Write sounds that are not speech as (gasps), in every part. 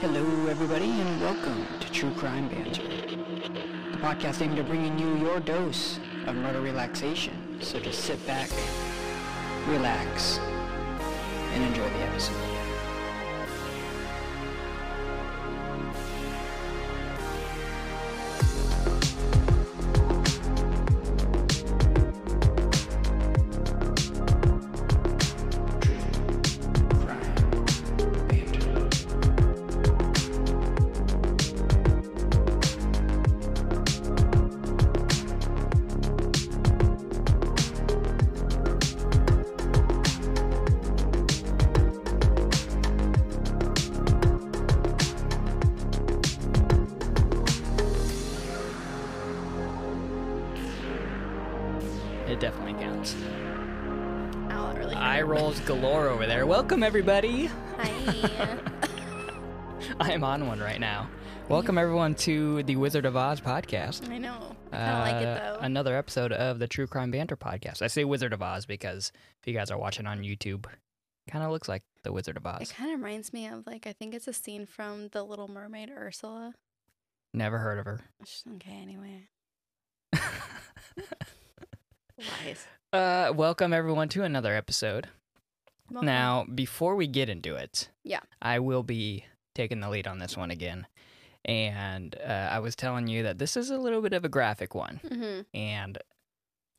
Hello, everybody, and welcome to True Crime Banter, the podcast aimed at bringing you your dose of murder relaxation. So just sit back, relax, and enjoy the episode. Welcome, everybody. Hi. (laughs) I am on one right now. Welcome, everyone, to the Wizard of Oz podcast. I know. I kind of like Uh, it though. Another episode of the True Crime Banter podcast. I say Wizard of Oz because if you guys are watching on YouTube, kind of looks like the Wizard of Oz. It kind of reminds me of like I think it's a scene from The Little Mermaid Ursula. Never heard of her. Okay, anyway. (laughs) Lies. uh, welcome, everyone, to another episode. Now, before we get into it, Yeah. I will be taking the lead on this one again. And uh, I was telling you that this is a little bit of a graphic one. hmm And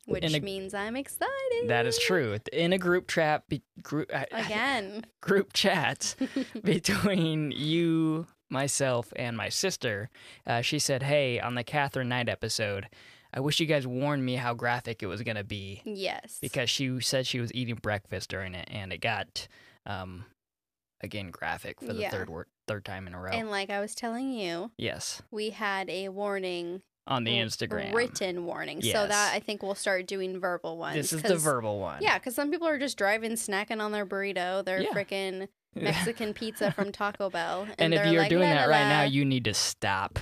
Which a- means I'm excited. that is true. In a group trap, be, group, Again. (laughs) group chat (laughs) between you, myself, and my sister, uh, she said, Hey, on the Katherine Knight episode, I wish you guys warned me how graphic it was going to be yes. because she said she was eating breakfast during it and it got, um, again, graphic for the Yeah. third word, third time in a row. and like I was telling you, yes, we had a warning, on the Instagram. written warning. So that I think we'll start doing verbal ones. This is the verbal one. Yeah, because some people are just driving, snacking on their burrito, their Yeah. freaking (laughs) Mexican pizza from Taco Bell. and if you're like, doing "La, that la, right now, you need to stop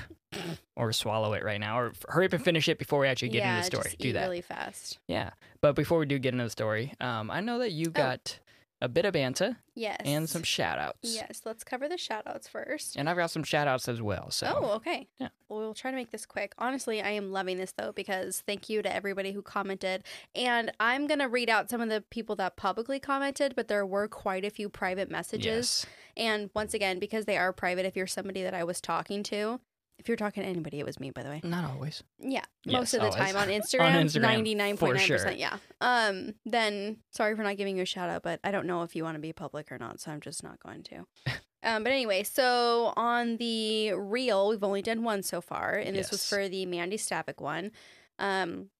or swallow it right now, or hurry up and finish it before we actually get yeah, into the story. Do that. really fast. Yeah. But before we do get into the story, um, I know that you got a bit of banta Yes. and some shout outs. Yes, let's cover the shout outs first. And I've got some shout outs as well. So Oh, okay. Yeah. Well, we'll try to make this quick. Honestly, I am loving this though because thank you to everybody who commented. And I'm going to read out some of the people that publicly commented, but there were quite a few private messages. yes. And once again, because they are private, if you're somebody that I was talking to, if you're talking to anybody, it was me, by the way. Not always. Yeah, Yes, most of the always. time on (laughs) Instagram, Instagram, ninety nine point nine for percent. Yeah. Um. Then sorry for not giving you a shout out, but I don't know if you want to be public or not, so I'm just not going to. (laughs) um. But anyway, so on the reel, we've only done one so far, and this was Yes. for the Mandy Stavik one. Um,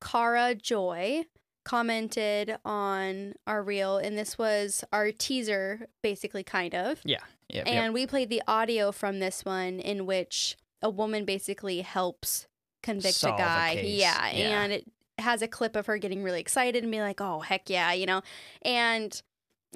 Cara Joy commented on our reel, and this was our teaser, basically, kind of. Yep, yep. And we played the audio from this one in which a woman basically helps convict Solve a a guy. case. Yeah, Yeah. And it has a clip of her getting really excited and be like, oh, heck yeah, you know? And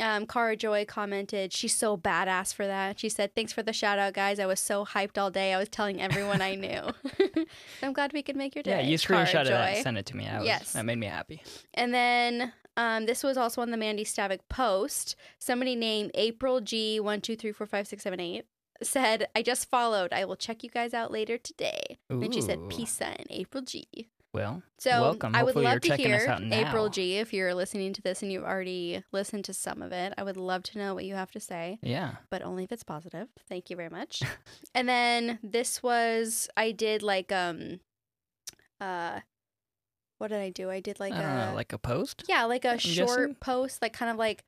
um, Cara Joy commented, she's so badass for that. She said, thanks for the shout out, guys. I was so hyped all day. I was telling everyone I knew. (laughs) (laughs) I'm glad we could make your day. yeah, you screenshotted that Joy. and sent it to me. That was, Yes. That made me happy. And then um, this was also on the Mandy Stavik post. Somebody named April G one two three four five six seven eight said, "I just followed. I will check you guys out later today." And she said, Ooh. "Peace, sign, April G." Well, So welcome. I would love to hear. April G. If you're listening to this and you've already listened to some of it, I would love to know what you have to say Yeah. but only if it's positive. Thank you very much. (laughs) and then this was I did like um uh what did I do? I did like don't a like a post? yeah, like a I'm short guessing? post, like kind of like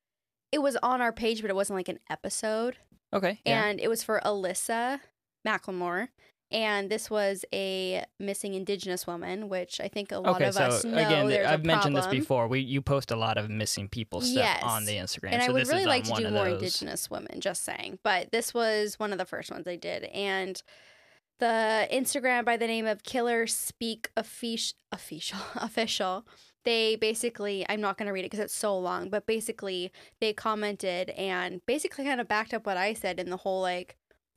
it was on our page, but it wasn't like an episode. Okay. Yeah. And it was for Alyssa McLemore. And this was a missing Indigenous woman, which I think a lot okay, of so us know again, there's I've a mentioned this before. We you post a lot of missing people stuff Yes. on the Instagram, And so I would really like to do more. Indigenous women, just saying. But this was one of the first ones I did. And the Instagram by the name of Killer Speak Official, (laughs) official, they basically, I'm not going to read it because it's so long, but basically they commented and basically kind of backed up what I said in the whole like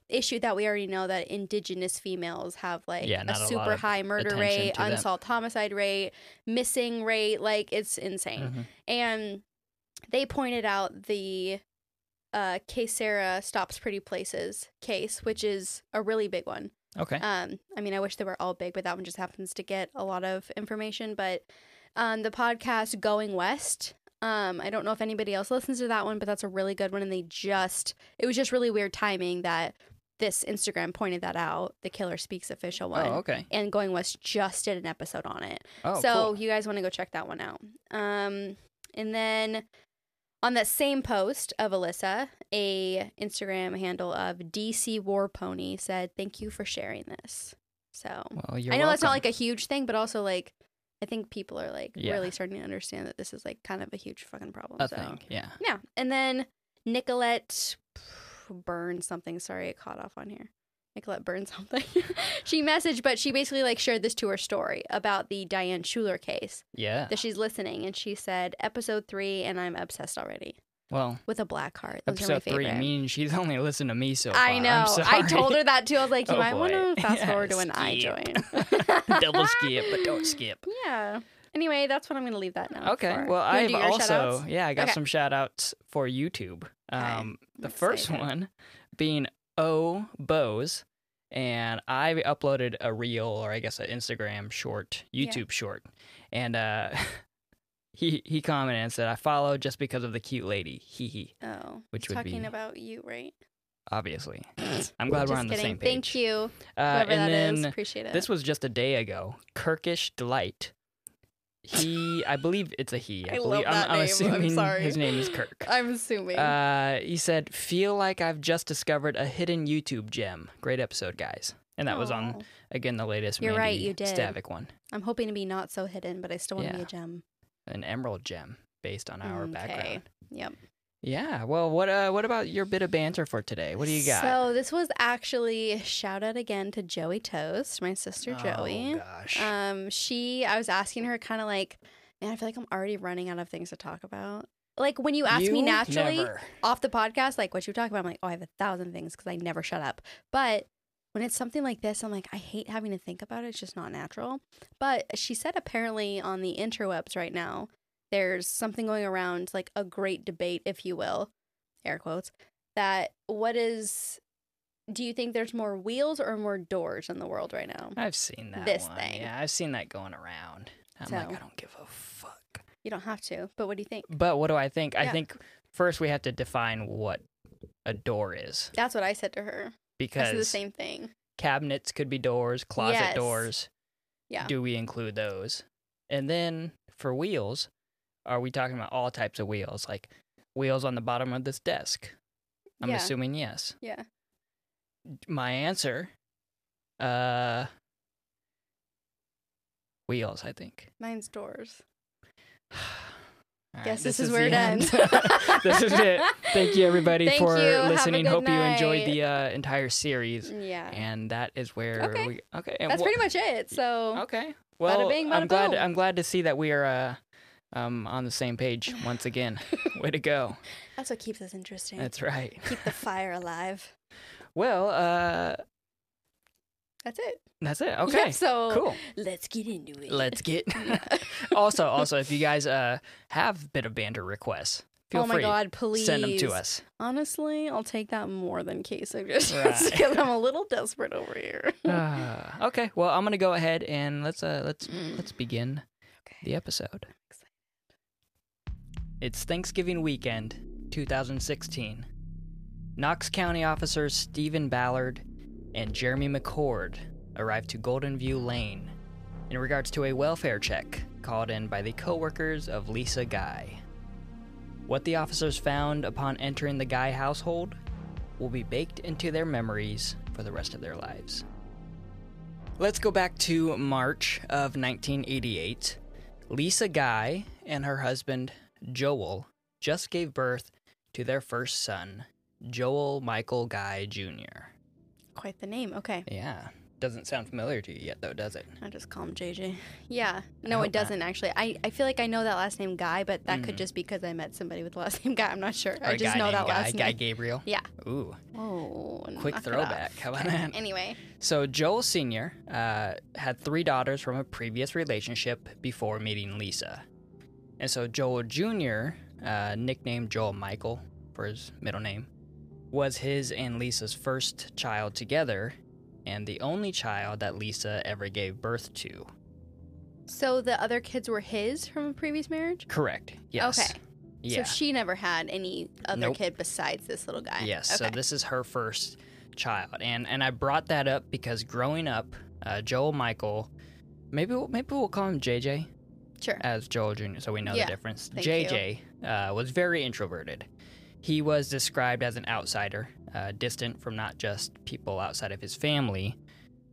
issue that we already know that indigenous females have like Yeah, a not a super high murder rate, to them. unsolved homicide rate, missing rate. Like it's insane Mhm. and they pointed out the uh, Kaysera Stops Pretty Places case, which is a really big one. Okay. Um, I mean, I wish they were all big, but that one just happens to get a lot of information. But um, the podcast Going West, um, I don't know if anybody else listens to that one, but that's a really good one. And they just, it was just really weird timing that this Instagram pointed that out, the Killer Speaks official one. oh, okay. And Going West just did an episode on it. Oh, so cool. you guys want to go check that one out. Um, and then on that same post of Alyssa, a Instagram handle of DC War Pony said, "Thank you for sharing this." So Well, you're I know that's not like a huge thing, but also like I think people are like Yeah. really starting to understand that this is like kind of a huge fucking problem. a so thing. Yeah. yeah, and then Nicolette Burn something. Sorry, it caught off on here. Nicolette Burn something. (laughs) she messaged, but she basically like shared this to her story about the Diane Schuler case Yeah. that she's listening, and she said episode three, and I'm obsessed already Well, with a black heart. Those episode three means she's only listened to me so far. I know. I told her that too. I was like, (laughs) you Oh, might want to fast (laughs) Yeah, forward to when I join. Double skip, but don't skip. Yeah. Anyway, that's what I'm going to leave that now. Okay. for. Well, I've also yeah, I got Okay. some shout outs for YouTube. Okay, Um the I'm first one being O Bose and I uploaded a reel or I guess an Instagram short, Yeah. YouTube short. And uh (laughs) he he commented and said I followed just because of the cute lady. Hee hee. Oh, Which would talking be- about you, right? Obviously. (clears throat) I'm glad we're Just on the same page. Thank you, Uh, and that is. then Appreciate it. this was just a day ago. Kirkish Delight. He, I believe it's a he. I, I believe love that I'm, I'm name. I'm assuming sorry. his name is Kirk. (laughs) I'm assuming. Uh, he said, "Feel like I've just discovered a hidden YouTube gem. Great episode, guys." And that was on again the latest. You're right, you did. Stavik one, I'm hoping to be not so hidden, but I still want to be a gem. an emerald gem based on our Okay. background. Yep. Yeah. Well, what uh, what about your bit of banter for today? What do you got? So this was actually shout out again to Joey Toast, my sister Joey. Oh gosh. Um, she, I was asking her kind of like, man, I feel like I'm already running out of things to talk about. Like when you ask me naturally never. off the podcast, like what you talk about, I'm like, oh, I have a thousand things because I never shut up. But when it's something like this, I'm like, I hate having to think about it. It's just not natural. But she said apparently on the interwebs right now, there's something going around, like a great debate, if you will, air quotes, that what is, do you think there's more wheels or more doors in the world right now? I've seen that this one. thing. Yeah, I've seen that going around. I'm like, I don't give a fuck. You don't have to, but what do you think? But what do I think? I think first we have to define what a door is That's what I said to her. Because the same thing. cabinets could be doors, closet Yes. doors. Yeah. Do we include those? And then for wheels, are we talking about all types of wheels, like wheels on the bottom of this desk? I'm Yeah. assuming yes. Yeah. My answer, uh, wheels. I think. Mine's doors. (sighs) All Guess right, this is where it end. ends. (laughs) this is it. Thank you everybody (laughs) Thank for you. Listening. Hope you enjoyed the uh, entire series. Yeah. And that is where Okay. we okay. That's pretty much it. So Okay. Well, bing, I'm bada glad. boom. I'm glad to see that we are uh, um, on the same page once again. (laughs) Way to go! that's what keeps us interesting. That's right. Keep the (laughs) fire alive. Well, uh, That's it. that's it. (laughs) Okay. so Cool. let's get into it. Let's get. Also, also, if you guys uh have bit of banter requests, feel oh my free. god, please Send them to us. Honestly, I'll take that more than case of just Right. because I'm a little desperate over here. Uh, okay. Well, I'm gonna go ahead and let's uh let's let's begin Okay. the episode. It's Thanksgiving weekend, 2016. Knox County officers Stephen Ballard and Jeremy McCord arrived to Golden View Lane in regards to a welfare check called in by the co-workers of Lisa Guy. What the officers found upon entering the Guy household will be baked into their memories for the rest of their lives. Let's go back to March of 1988. Lisa Guy and her husband, Joel, just gave birth to their first son, Joel Michael Guy Jr. Quite the name. Okay. Yeah. Doesn't sound familiar to you yet, though, does it? I just call him JJ. Yeah. No, it doesn't actually. I, I feel like I know that last name Guy, but that Mhm. could just be because I met somebody with the last (laughs) name Guy. I'm not sure. Or I just know that Guy, last name. Guy. Gabriel. Yeah. Ooh. Oh, Quick throwback. How about that? Anyway. So Joel Sr. Uh, had three daughters from a previous relationship before meeting Lisa. And so Joel Jr., uh, nicknamed Joel Michael for his middle name, was his and Lisa's first child together and the only child that Lisa ever gave birth to. So the other kids were his from a previous marriage? Correct. Yes. Okay. Yeah. So she never had any other Nope. kid besides this little guy. Yes. Okay. So this is her first child, and and I brought that up because growing up, uh, Joel Michael, maybe we'll, maybe we'll call him JJ sure. as Joel Jr. So we know Yeah, the difference. JJ uh, was very introverted. He was described as an outsider, uh, distant from not just people outside of his family,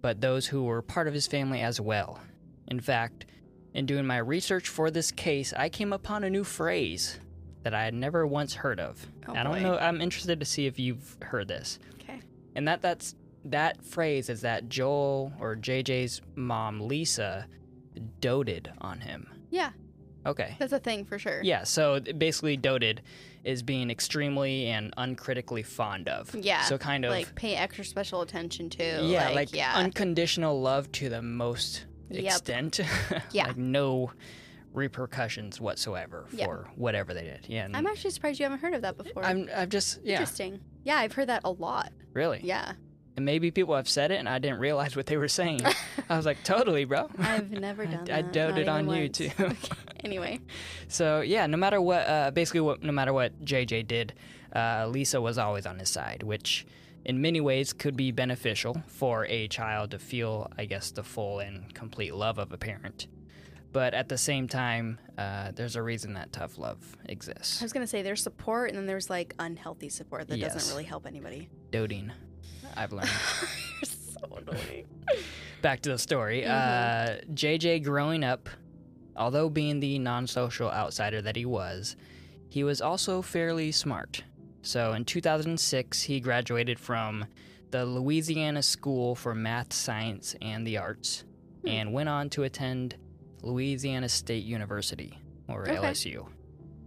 but those who were part of his family as well. In fact, in doing my research for this case, I came upon a new phrase that I had never once heard of. Oh, I don't boy. know. I'm interested to see if you've heard this. Okay. And that that's that phrase is that Joel or JJ's mom Lisa doted on him. Yeah, Okay. that's a thing for sure. Yeah, so basically doted is being extremely and uncritically fond of. Yeah, So kind of Like pay extra special attention to. yeah, like, like, yeah. unconditional love to the most Yep. extent. (laughs) Yeah. like no repercussions whatsoever Yeah. for whatever they did. Yeah. I'm actually surprised you haven't heard of that before. I'm I've just yeah, Interesting. Yeah, I've heard that a lot. really. Yeah. And maybe people have said it and I didn't realize what they were saying. (laughs) I was like, "Totally, bro." I've never (laughs) done I that. doted on even you once. too. (laughs) Okay, Anyway. So yeah, no matter what, uh, basically, what, no matter what JJ did, uh, Lisa was always on his side, which in many ways could be beneficial for a child to feel, I guess, the full and complete love of a parent. But at the same time, uh, there's a reason that tough love exists. I was gonna say there's support and then there's like unhealthy support that Yes. doesn't really help anybody. Doting, I've learned. (laughs) You're so annoying. Back to the story. Mhm. Uh, JJ growing up, although being the non social outsider that he was, he was also fairly smart. So in 2006, he graduated from the Louisiana School for Math, Science, and the Arts Hmm. and went on to attend Louisiana State University, or Okay. LSU.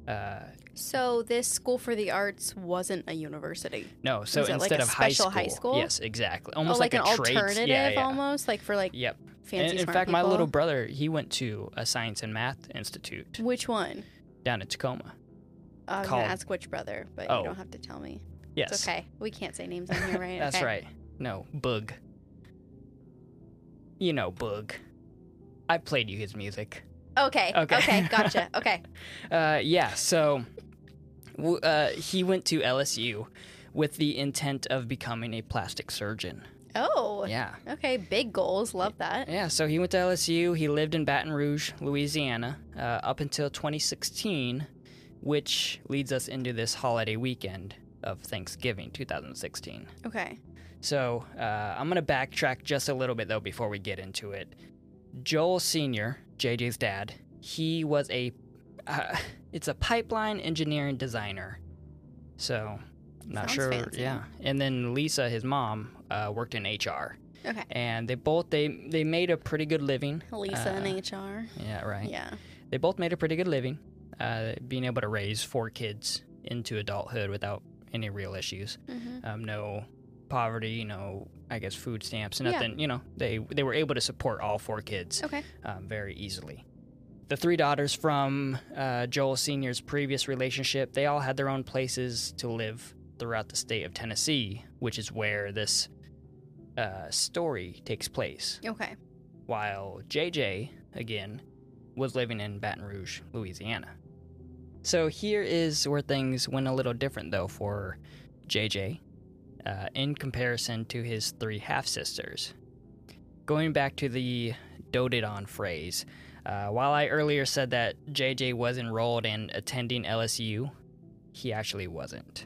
Uh, So this school for the arts wasn't a university. no, so like instead a of high special school, high school? yes, exactly, almost oh, like, like, an alternative yeah, yeah. almost, like for like Yep. fancy And in fact, my little brother, he went to a science and math institute Which one? down in Tacoma. Uh, I was Called- gonna ask which brother, but Oh. you don't have to tell me. Yes. It's okay. We can't say names on here, (laughs) right? That's Okay. right. No, Boog. You know Boog. I played you his music. Okay. Okay. Okay. Gotcha. (laughs) Okay. Uh, yeah, so uh, he went to LSU with the intent of becoming a plastic surgeon. Oh. Yeah. Okay. Big goals. Love that. Yeah, so he went to LSU. He lived in Baton Rouge, Louisiana, uh, up until 2016, which leads us into this holiday weekend of Thanksgiving 2016. Okay. So uh, I'm going to backtrack just a little bit, though, before we get into it. Joel Sr., JJ's dad, he was a. Uh, it's a pipeline engineering designer. So, not Sounds sure. fancy. Yeah. And then Lisa, his mom, uh, worked in HR. Okay. And they both they they made a pretty good living. Lisa Uh, in HR. Yeah, right. Yeah. They both made a pretty good living, uh, being able to raise four kids into adulthood without any real issues. hmm Um, no poverty, no I guess food stamps, Yeah. nothing. You know, they they were able to support all four kids Okay. um, very easily. The three daughters from uh, Joel Senior's previous relationship, they all had their own places to live throughout the state of Tennessee, which is where this uh, story takes place Okay. while JJ, again, was living in Baton Rouge, Louisiana. So here is where things went a little different, though, for JJ uh, in comparison to his three half sisters. Going back to the doted on phrase, uh, while I earlier said that JJ was enrolled in attending LSU, he actually wasn't.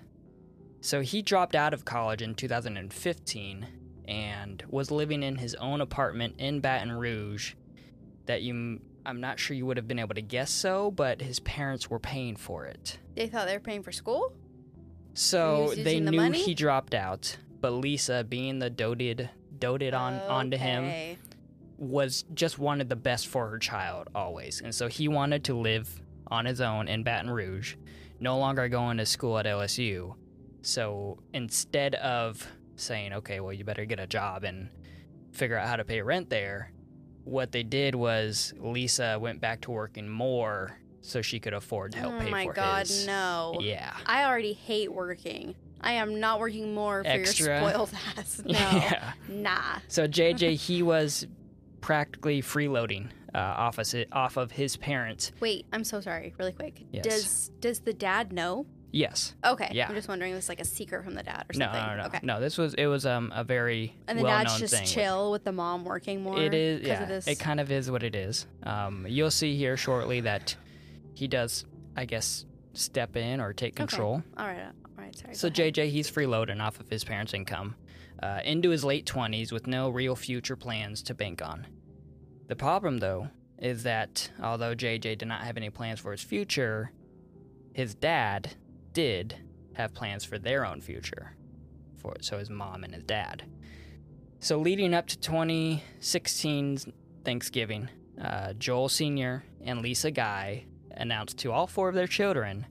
So he dropped out of college in 2015 and was living in his own apartment in Baton Rouge that you I'm not sure you would have been able to guess so, but his parents were paying for it. They thought they were paying for school. So they the knew money? he dropped out, but Lisa being the doted doted on onto him Okay. Was just wanted the best for her child always. And so he wanted to live on his own in Baton Rouge, no longer going to school at LSU. So instead of saying, okay, well, you better get a job and figure out how to pay rent there, what they did was Lisa went back to working more so she could afford to help oh pay for oh my god, his. no. Yeah. I already hate working. I am not working more for Extra? your spoiled (laughs) ass. No. (laughs) Yeah. Nah. So JJ, he was practically freeloading uh, off of his, off of his parents. Wait, I'm so sorry. Really quick. Yes. Does does the dad know? Yes. Okay. Yeah. I'm just wondering if it's like a secret from the dad or something. no, no, no. Okay. no. This was it was um a very And the well-known dad's just thing. chill with the mom working more. It is, yeah. Of this. It kind of is what it is. Um, you'll see here shortly that he does, I guess, step in or take Okay. control. all right. All right. Sorry. So. JJ, he's freeloading off of his parents' income uh, into his late 20s with no real future plans to bank on. The problem, though, is that although JJ did not have any plans for his future, his dad did have plans for their own future. For so his mom and his dad. So leading up to 2016's Thanksgiving, uh, Joel Sr. and Lisa Guy announced to all four of their children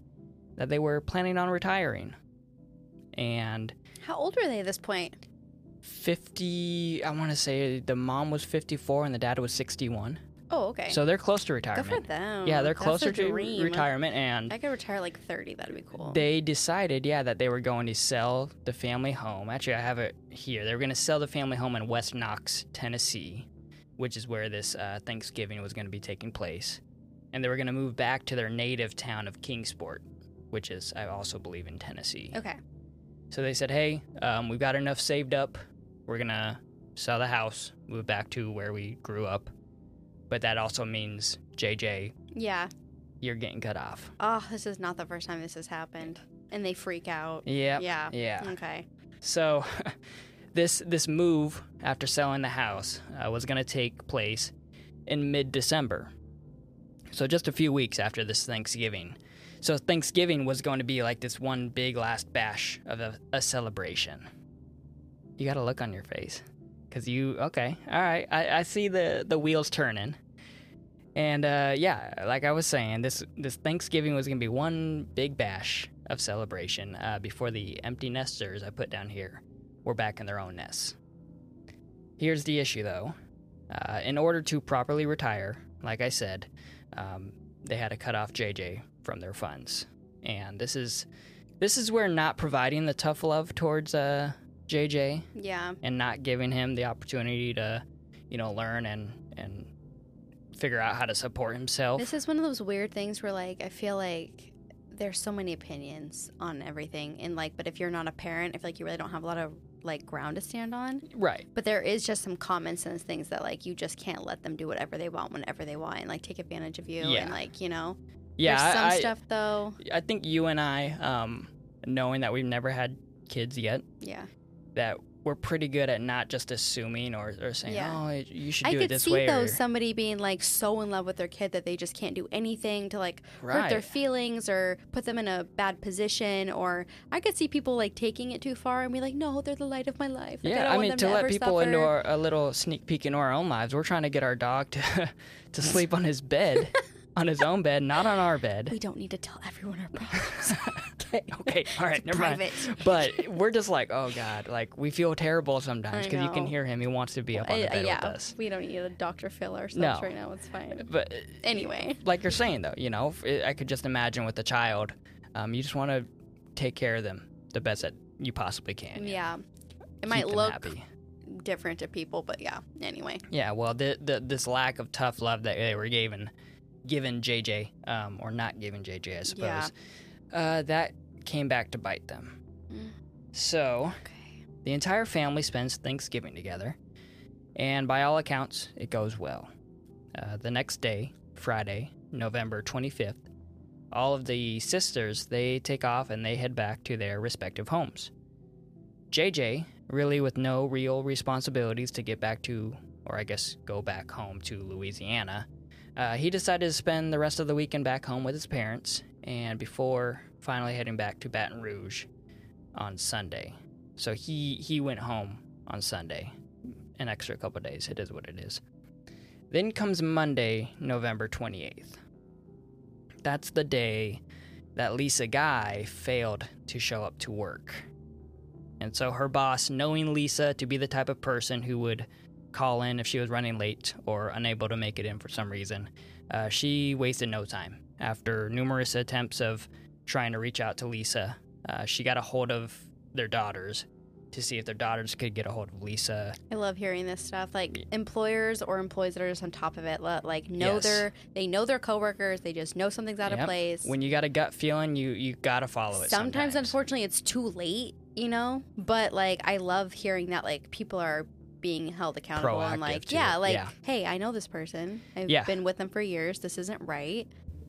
that they were planning on retiring. And How old were they at this point? 50, I want to say the mom was 54 and the dad was 61. Oh, okay. So they're close to Good retirement. for them. Yeah, they're That's closer to dream. retirement and I could retire like 30. That'd be cool. they decided, yeah, that they were going to sell the family home. Actually, I have it here. They were going to sell the family home in West Knox, Tennessee, which is where this uh, Thanksgiving was going to be taking place. And they were going to move back to their native town of Kingsport, which is, I also believe, in Tennessee. okay. So they said, hey, um, we've got enough saved up. We're going to sell the house, move back to where we grew up. But that also means, JJ, Yeah. you're getting cut off. Oh, this is not the first time this has happened. And they freak out. Yep. Yeah. Yeah. Okay. So, (laughs) this this move after selling the house uh, was going to take place in mid December. So just a few weeks after this Thanksgiving. So Thanksgiving was going to be like this one big last bash of a, a celebration. You got a look on your face, cause you okay? All right, I, I see the the wheels turning. And uh, yeah, like I was saying, this this Thanksgiving was gonna be one big bash of celebration uh, before the empty nesters I put down here were back in their own nests. Here's the issue, though. Uh, in order to properly retire, like I said, um, they had to cut off JJ from their funds, and this is this is where not providing the tough love towards uh, JJ Yeah. and not giving him the opportunity to, you know, learn and and figure out how to support himself. This is one of those weird things where, like, I feel like there's so many opinions on everything. And, like, but if you're not a parent, I feel like you really don't have a lot of, like, ground to stand on. right. But there is just some common sense things that, like, you just can't let them do whatever they want whenever they want and, like, take advantage of you. Yeah. And, like, you know, Yeah, there's some I, stuff, though. I think you and I, um, knowing that we've never had kids yet, Yeah. That we're pretty good at not just assuming or, or saying, Yeah. "Oh, you should I do it could see though or, somebody being like so in love with their kid that they just can't do anything to like hurt their feelings or put them in a bad position. Or I could see people like taking it too far and be like, no, they're the light of my life. Like, I, yeah, I want mean, them to let people into our, a little sneak peek into our own lives, we're trying to get our dog to (laughs) to sleep on his bed, (laughs) on his own bed, not on our bed. We don't need to tell everyone our problems. (laughs) (laughs) (laughs) okay, all right, never mind. (laughs) But we're just like, oh god, like we feel terrible sometimes because you can hear him. He wants to be up on the bed yeah, with us. we don't need a Dr. Phil ourselves No. right now. It's fine. But Anyway, like you're saying though, you know, I could just imagine with a child, um, you just want to take care of them the best that you possibly can. yeah, it might look happy. different to people, but yeah. Anyway, Yeah, well, the, the this lack of tough love that they were given, given JJ, um, or not given JJ, I suppose, Yeah. Uh, that came back to bite them. Mm. So okay. the entire family spends Thanksgiving together, and by all accounts, it goes well. Uh, the next day, Friday, November 25th, all of the sisters they take off and they head back to their respective homes. JJ, really with no real responsibilities to get back to, or I guess go back home to Louisiana, uh, he decided to spend the rest of the weekend back home with his parents, and before finally heading back to Baton Rouge on Sunday. So he he went home on Sunday, an extra couple days. It is what it is. Then comes Monday, November 28th. That's the day that Lisa Guy failed to show up to work. And so her boss, knowing Lisa to be the type of person who would call in if she was running late or unable to make it in for some reason, uh, she wasted no time. After numerous attempts of trying to reach out to Lisa. Uh, she got a hold of their daughters to see if their daughters could get a hold of Lisa. I love hearing this stuff. Like employers or employees that are just on top of it, like know Yes. their they know their coworkers. They just know something's out Yep. of place. When you got a gut feeling, you you gotta follow it. sometimes, Sometimes, unfortunately, it's too late. You know, but like I love hearing that like people are being held accountable and like yeah, like Yeah. hey, I know this person. I've Yeah. been with them for years. This isn't right.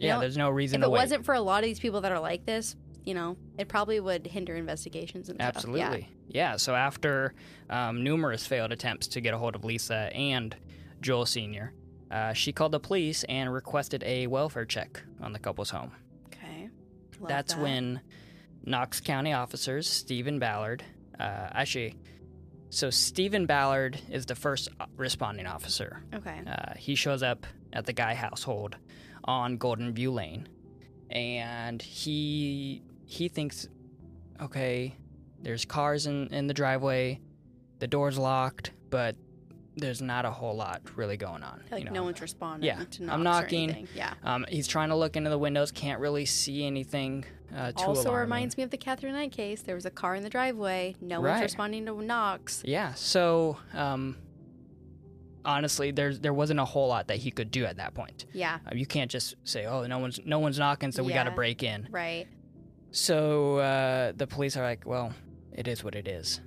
Yeah, there's no reason If to it wait. wasn't for a lot of these people that are like this, you know, it probably would hinder investigations and stuff. Yeah. Absolutely. Yeah. So after um, numerous failed attempts to get a hold of Lisa and Joel Sr., uh, she called the police and requested a welfare check on the couple's home. Okay. Love That's that. when Knox County officers, Stephen Ballard, uh, actually, so Stephen Ballard is the first responding officer. Okay. Uh, he shows up at the Guy household on Golden View Lane, and he he thinks, okay, there's cars in in the driveway, the door's locked, but there's not a whole lot really going on. Like you know? no one's responding. Yeah, To I'm knocking. Yeah. Um, he's trying to look into the windows, can't really see anything. Uh, too also alarming. reminds me of the Katherine Knight case. There was a car in the driveway. No Right. one's responding to knocks. Yeah. So, um, honestly, there's there wasn't a whole lot that he could do at that point. Yeah. Uh, you can't just say, "Oh, no one's no one's knocking, so we got to break in." Right. So uh, the police are like, "Well, it is what it is."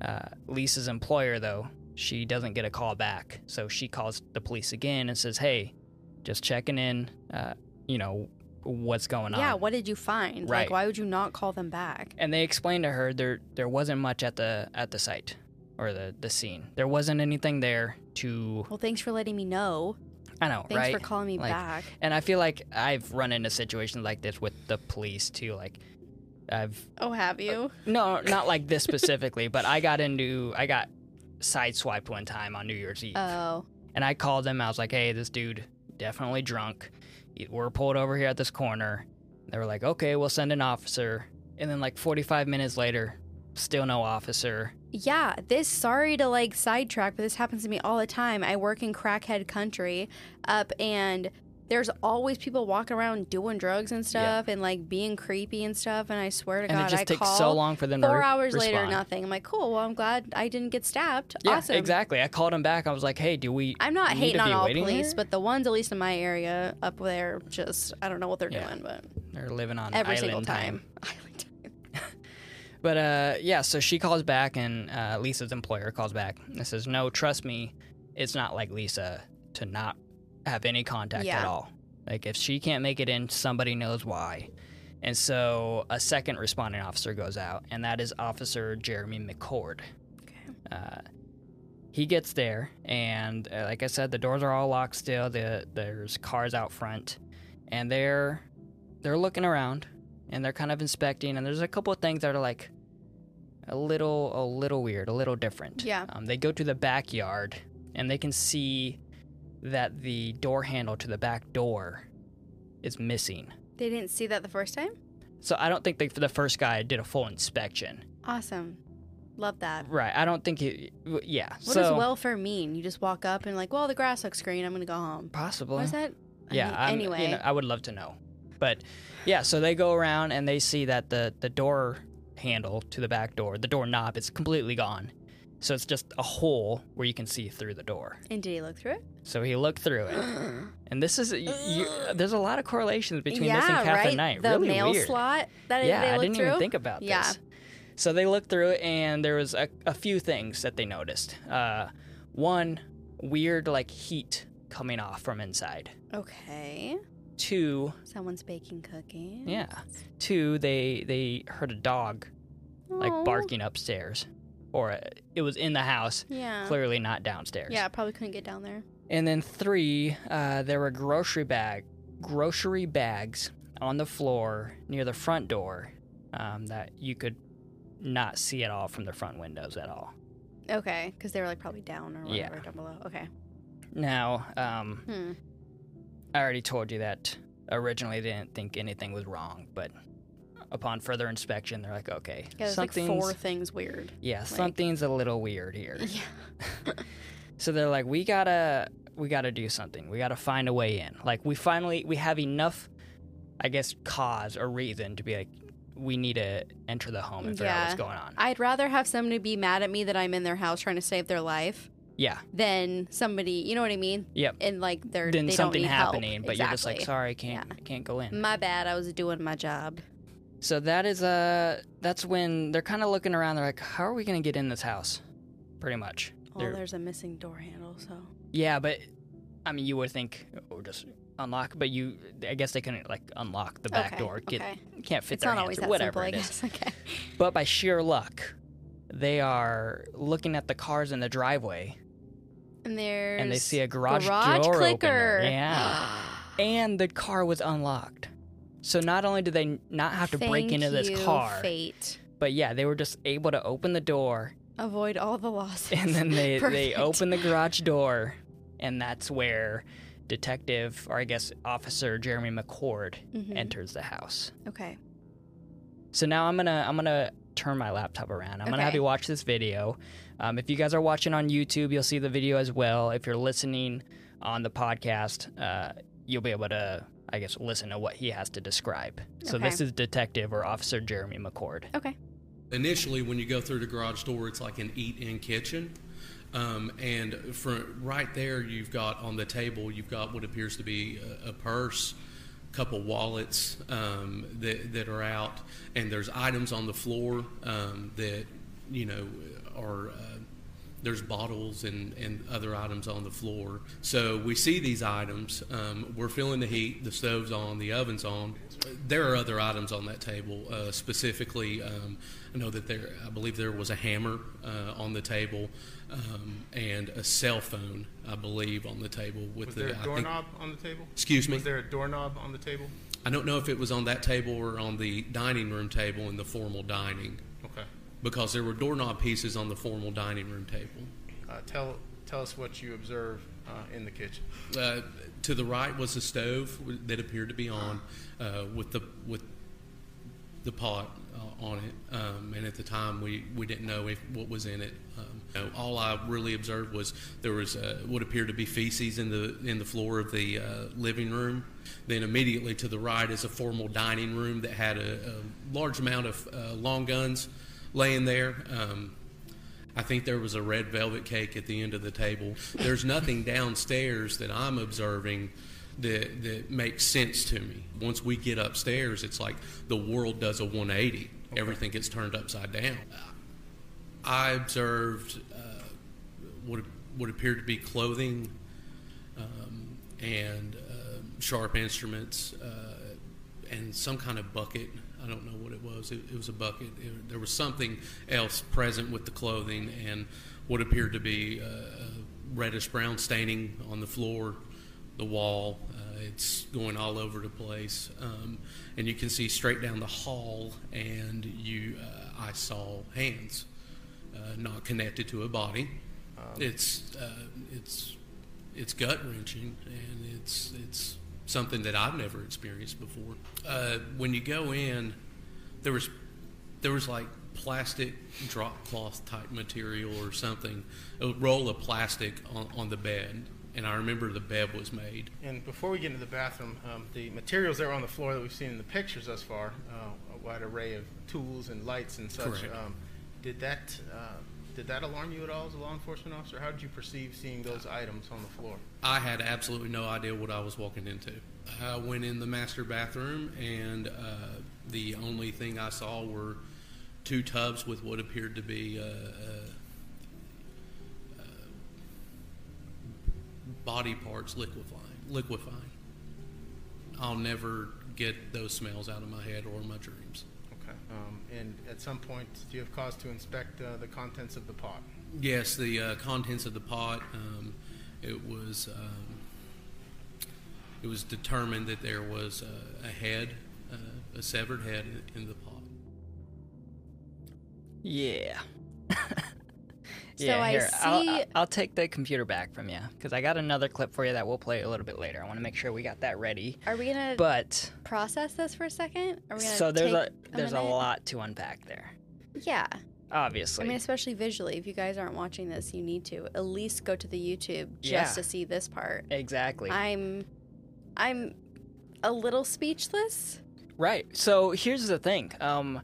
Uh, Lisa's employer, though, she doesn't get a call back, so she calls the police again and says, "Hey, just checking in. Uh, you know, what's going on?" Yeah. What did you find? Right. Like, why would you not call them back? and they explained to her there there wasn't much at the at the site or the the scene. There wasn't anything there to Well, thanks for letting me know. I know, Thanks right? for calling me Like, back. And I feel like I've run into situations like this with the police too. Like I've Oh, have you? Uh, no, not like this specifically, but I got into I got sideswiped one time on New Year's Eve, oh. and I called them. I was like, "Hey, this dude definitely drunk. We're pulled over here at this corner." They were like, "Okay, we'll send an officer." And then like 45 minutes later, still no officer. Yeah, this sorry to like sidetrack, but this happens to me all the time. I work in crackhead country up and there's always people walking around doing drugs and stuff and like being creepy and stuff and I swear to and god it just I takes call so long for them to four re- hours later nothing. I'm like, cool, well I'm glad I didn't get stabbed. Yeah, awesome. exactly. I called him back. I was like, "Hey, do we?" I'm not hating on all police, here? but the ones at least in my area up there just I don't know what they're Yeah. doing, but They're living on every island single time. time. Time. (laughs) But uh, yeah, so she calls back, and uh, Lisa's employer calls back and says, "No, trust me, it's not like Lisa to not have any contact Yeah. at all. Like if she can't make it in, somebody knows why." And so a second responding officer goes out, and that is Officer Jeremy McCord. Okay. Uh, he gets there, and uh, like I said, the doors are all locked still. The, there's cars out front, and they're they're looking around, and they're kind of inspecting. And there's a couple of things that are like a little a little weird, a little different. Yeah. Um, they go to the backyard, and they can see that the door handle to the back door is missing. They didn't see that the first time? So I don't think they, the first guy did a full inspection. Awesome. Love that. Right. I don't think it. Yeah. What so does welfare mean? You just walk up and like, well, the grass looks green. I'm gonna go home. possibly. What is that? Yeah. I'm- anyway, you know, I would love to know, but yeah. So they go around and they see that the the door handle to the back door, the door knob, is completely gone. So it's just a hole where you can see through the door. and did he look through it? So he looked through it, (gasps) and this is you, you, there's a lot of correlations between yeah, this and Katherine right. Knight. The really mail weird. slot that yeah, they I didn't through. even think about Yeah. this. So they looked through it, and there was a, a few things that they noticed. Uh, one, weird like heat coming off from inside. Okay. Two, Someone's baking cookies. yeah. Two, they they heard a dog like Aw. barking upstairs, or uh, it was in the house, Yeah. clearly not downstairs. Yeah, probably couldn't get down there. And then three, uh, there were grocery bag grocery bags on the floor near the front door um, that you could not see at all from the front windows at all. Okay, because they were like probably down or whatever Yeah. down below. Okay. Now, um, Hmm. I already told you that originally they didn't think anything was wrong, but upon further inspection, they're like, okay, Yeah, there's like four things weird. yeah, like- something's a little weird here. (laughs) Yeah. So they're like, we gotta, we gotta do something. We gotta find a way in. Like we finally, we have enough I guess, cause or reason to be like, we need to enter the home and figure out what's going on. I'd rather have somebody be mad at me that I'm in their house trying to save their life yeah. than somebody, you know what I mean? Yep. And like they're Then they something don't need help. happening, but you're just like, sorry, I can't, Yeah. I can't go in. My bad. I was doing my job. So that is uh that's when they're kind of looking around. They're like, how are we gonna get in this house? Pretty much. Well, They're- there's a missing door handle, so Yeah, but I mean, you would think, oh, just unlock, but you, I guess they couldn't like unlock the back Okay, door. Get okay. can't fit it's their not hands always or that whatever simple, I it is. guess. (laughs) Okay. But by sheer luck, they are looking at the cars in the driveway And there's and they see a garage, garage door clicker. opener. Yeah, (gasps) and the car was unlocked. So not only did they not have to break Thank into this you, car, Fate. but yeah, they were just able to open the door Avoid all the losses. (laughs) and then they they (laughs) open the garage door and that's where detective or i guess officer jeremy mccord Mhm. enters the house Okay. so now i'm gonna i'm gonna turn my laptop around i'm gonna have you watch this video um, if you guys are watching on youtube you'll see the video as well if you're listening on the podcast uh, you'll be able to i guess listen to what he has to describe so Okay. this is detective or officer jeremy mccord Okay. initially when you go through the garage door it's like an eat-in kitchen um, and for right there you've got on the table you've got what appears to be a, a purse couple wallets um, that, that are out and there's items on the floor um, that you know are uh, there's bottles and, and other items on the floor. So we see these items. Um, we're feeling the heat. The stove's on. The oven's on. There are other items on that table. Uh, specifically, um, I know that there. I believe there was a hammer uh, on the table um, and a cell phone. I believe on the table with Was the. there a I think- doorknob on the table? excuse me. Was there a doorknob on the table? I don't know if it was on that table or on the dining room table in the formal dining Okay. Because there were doorknob pieces on the formal dining room table. Uh, tell tell us what you observed uh, in the kitchen. Uh, to the right was a stove that appeared to be on uh, with the with the pot uh, on it. Um, and at the time, we, we didn't know if what was in it. Um, you know, all I really observed was there was uh, what appeared to be feces in the in the floor of the uh, living room. Then immediately to the right is a formal dining room that had a, a large amount of uh, long guns laying there. Um, I think there was a red velvet cake at the end of the table. There's nothing downstairs that I'm observing that that makes sense to me. Once we get upstairs, it's like the world does a 180. Everything gets turned upside down. I observed uh, what what appeared to be clothing um, and uh, sharp instruments uh, and some kind of bucket. I don't know what it was. It, it was a bucket. It- there was something else present with the clothing and what appeared to be uh, reddish brown staining on the floor, the wall. Uh, it's going all over the place, um, and you can see straight down the hall. And you, uh, I saw hands, uh, not connected to a body. It's uh, it's it's gut wrenching, and it's it's something that I've never experienced before. Uh, when you go in, there was there was like plastic drop cloth type material or something, a roll of plastic on, on the bed, and I remember the bed was made. And before we get into the bathroom, um, the materials that were on the floor that we've seen in the pictures thus far, uh, a wide array of tools and lights and such. Um, did that uh, did that alarm you at all as a law enforcement officer? How did you perceive seeing those items on the floor? I had absolutely no idea what I was walking into. I went in the master bathroom, and uh, the only thing I saw were two tubs with what appeared to be uh, uh, uh, body parts liquefying. Liquefying. I'll never get those smells out of my head or my dreams. Okay. Um, and at some point, do you have cause to inspect uh, the contents of the pot? Yes, the uh, contents of the pot. Um, it was um, it was determined that there was uh, a head, uh, a severed head in, in the pot. Yeah. (laughs) So yeah, I here, I'll, see- I'll, I'll take the computer back from you because I got another clip for you that we'll play a little bit later. I want to make sure we got that ready. Are we gonna But process this for a second? Are we gonna so there's a there's a minute? lot to unpack there. Yeah. Obviously, I mean, especially visually. If you guys aren't watching this, you need to at least go to the YouTube just Yeah. to see this part. exactly. I'm, I'm a little speechless. Right. So here's the thing. Um,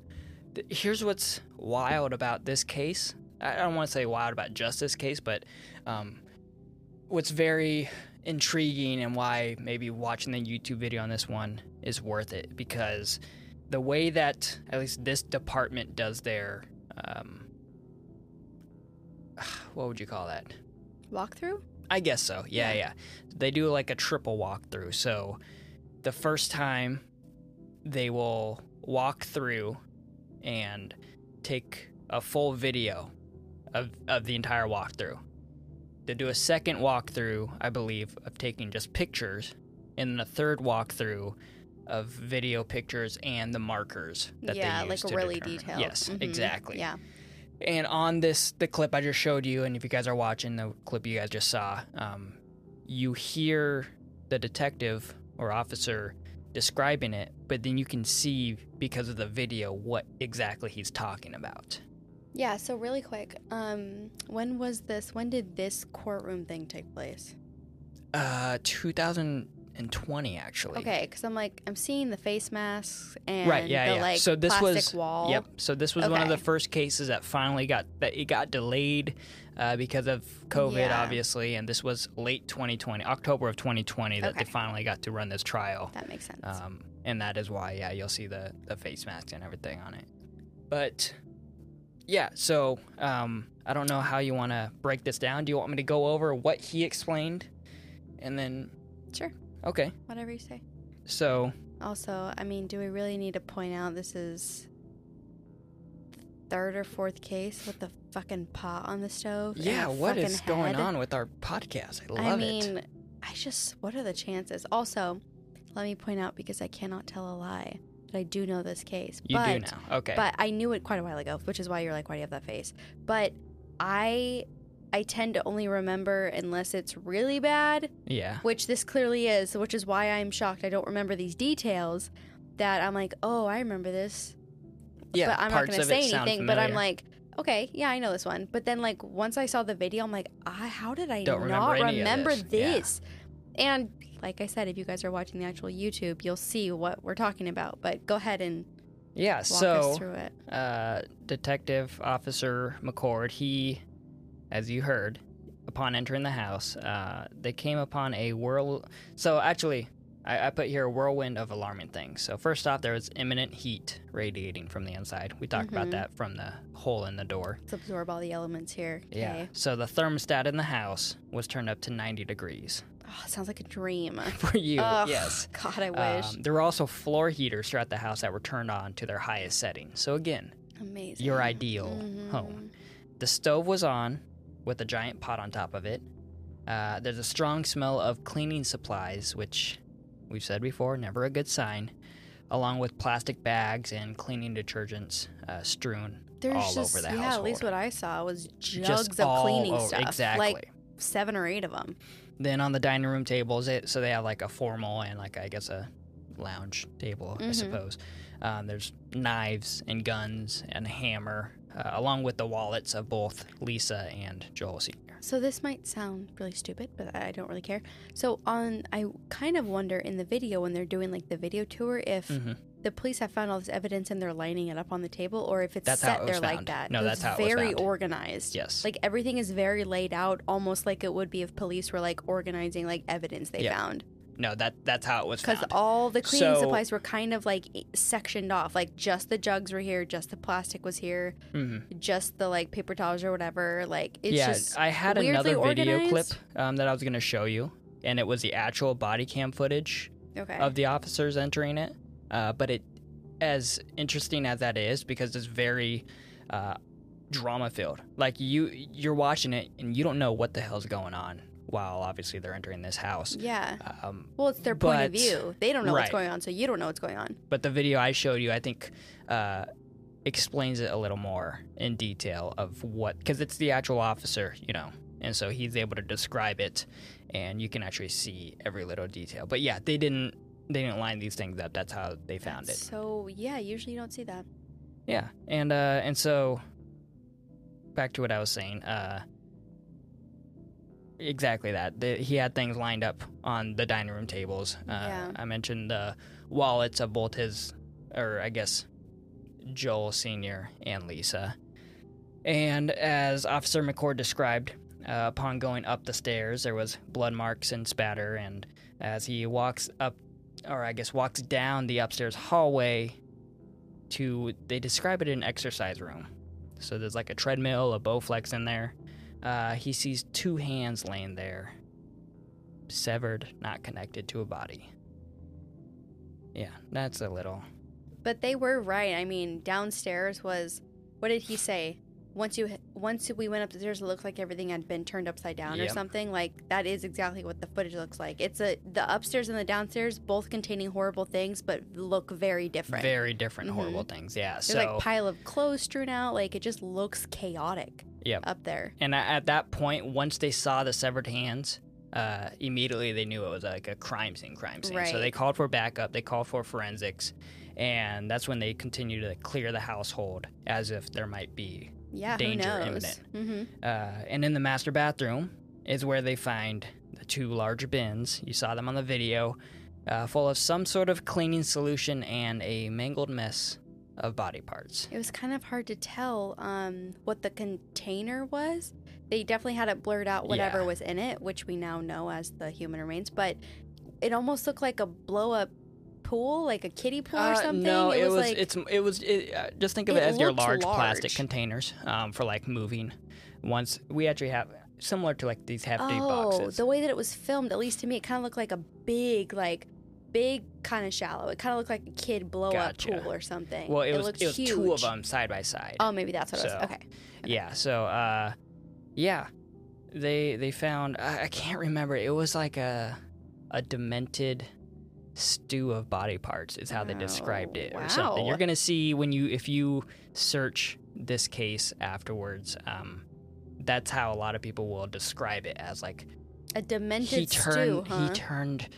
th- here's what's wild about this case. I don't want to say wild about just this case, but um, what's very intriguing and why maybe watching the YouTube video on this one is worth it because the way that at least this department does their um, (sighs) what would you call that? Walkthrough? I guess so. Yeah, Yeah. yeah. They do like a triple walkthrough. So the first time they will walk through and take a full video of, of the entire walkthrough. They do a second walkthrough, I believe, of taking just pictures, and then a third walkthrough of video pictures and the markers that yeah, they use like really determine. detailed. Yes, Mhm. exactly. Yeah. And on this, the clip I just showed you, and if you guys are watching the clip you guys just saw, um, you hear the detective or officer describing it, but then you can see because of the video what exactly he's talking about. Yeah, so really quick, um, when was this? When did this courtroom thing take place? Uh, 2020 actually. Okay, because I'm like, I'm seeing the face masks and Right, yeah, the yeah. like so this plastic was wall. Yep. So this was one of the first cases that finally got that it got delayed uh, because of COVID, Yeah. obviously, and this was late 2020, October of 2020, that they finally got to run this trial. That makes sense. Um, and that is why, yeah, you'll see the, the face mask and everything on it. But yeah, so um, I don't know how you want to break this down. Do you want me to go over what he explained? And then, sure, okay. whatever you say. So, Also, I mean, do we really need to point out this is third or fourth case with the fucking pot on the stove? yeah, what is going head? on with our podcast? I love I mean, it. I just, what are the chances? Also, let me point out because I cannot tell a lie I do know this case. You but, do now. Okay. But I knew it quite a while ago, which is why you're like, why do you have that face? But I. I tend to only remember unless it's really bad, yeah. which this clearly is, which is why I'm shocked I don't remember these details. That I'm like, oh, I remember this, Yeah. but I'm not going to say anything. But I'm like, okay, yeah, I know this one. But then, like, once I saw the video, I'm like, I, how did I Don't remember not of remember this. Yeah. this? And like I said, if you guys are watching the actual YouTube, you'll see what we're talking about. But go ahead and yeah. walk So, us through it. uh, Detective Officer McCord, he, as you heard, upon entering the house, uh, they came upon a whirl. So actually, I, I put here a whirlwind of alarming things. So first off, there was imminent heat radiating from the inside. We talked about Mhm. that from the hole in the door. Let's absorb all the elements here. Okay. Yeah. So the thermostat in the house was turned up to 90 degrees. Oh, sounds like a dream. (laughs) For you, Ugh, yes. God, I wish. Um, there were also floor heaters throughout the house that were turned on to their highest setting. So again, Amazing. your ideal Mhm. home. The stove was on with a giant pot on top of it. Uh, there's a strong smell of cleaning supplies, which we've said before, never a good sign, along with plastic bags and cleaning detergents uh, strewn There's all just, over the house. yeah, household. at least what I saw was jugs Just of cleaning over- stuff. Exactly. Like seven or eight of them. Then on the dining room tables, it, so they have like a formal and like I guess a lounge table, I Mhm. suppose. Um, there's knives and guns and a hammer, uh, along with the wallets of both Lisa and Joel Senior. So this might sound really stupid, but I don't really care. So on, I kind of wonder in the video when they're doing like the video tour if Mhm. The police have found all this evidence and they're lining it up on the table, or if it's That's set it there like that. No, that's how very found. organized. Yes. Like everything is very laid out, almost like it would be if police were like organizing like evidence they Yeah. found. No, that that's how it was Because all the cleaning So- supplies were kind of like sectioned off. Like just the jugs were here, just the plastic was here, Mhm. just the like paper towels or whatever. Like it's yeah, just I had another video clip um, that I was going to show you, and it was the actual body cam footage okay. of the officers entering it. Uh, but it, as interesting as that is, because it's very uh, drama filled. Like you, you're watching it and you don't know what the hell's going on while obviously they're entering this house. yeah. Um, Well, it's their point of view. They don't know what's going on, so you don't know what's going on. but the video I showed you, I think, uh, explains it a little more in detail of what, because it's the actual officer, you know, and so he's able to describe it, and you can actually see every little detail. But yeah, they didn't they didn't line these things up. That's how they found it. So yeah, usually you don't see that. Yeah, and uh, and so back to what I was saying. Uh, exactly that. The, he had things lined up on the dining room tables. Uh, Yeah. I mentioned the wallets of both his, or I guess, Joel Sr. and Lisa. And as Officer McCord described, uh, upon going up the stairs, there was blood marks and spatter. And as he walks up, or I guess walks down the upstairs hallway to, they describe it an exercise room. So there's like a treadmill, a Bowflex in there. Uh, he sees two hands laying there, severed, not connected to a body. Yeah, that's a little. But they were right. I mean, downstairs was what did he say? Once you once we went upstairs, it looked like everything had been turned upside down or something. Like that is exactly what the footage looks like. It's a the upstairs and the downstairs, both containing horrible things, but look very different. Very different, Mhm. horrible things. Yeah. There's so, like pile of clothes strewn out. Like it just looks chaotic Yep. up there. and at that point, once they saw the severed hands, uh, immediately they knew it was like a crime scene. Crime scene. So they called for backup. They called for forensics, and that's when they continued to clear the household as if there might be Yeah, Danger imminent. Mm-hmm. Uh, and in the master bathroom is where they find the two large bins. You saw them on the video, uh, full of some sort of cleaning solution and a mangled mess of body parts. It was kind of hard to tell um, what the container was. They definitely had it blurred out whatever Yeah. was in it, which we now know as the human remains. But it almost looked like a blow up pool, like a kiddie pool or Uh, something. No, it, was. like it's. It was. It, uh, just think of it, It as your looked large, plastic containers um, for like moving. Once we actually have similar to like these hefty oh, boxes. the way that it was filmed, at least to me, it kind of looked like a big, like big, kind of shallow. It kind of looked like a kid blow Gotcha. up pool or something. well, it, was. looked It was huge. two of them side by side. Oh, maybe that's what it So- was. Okay. Yeah. So, uh, yeah, they they found. I, I can't remember. It was like a a demented stew of body parts. Is how they described Oh, it, or something. wow. You're gonna see when you if you search this case afterwards. Um, that's how a lot of people will describe it as like A demented he turned stew, huh? he turned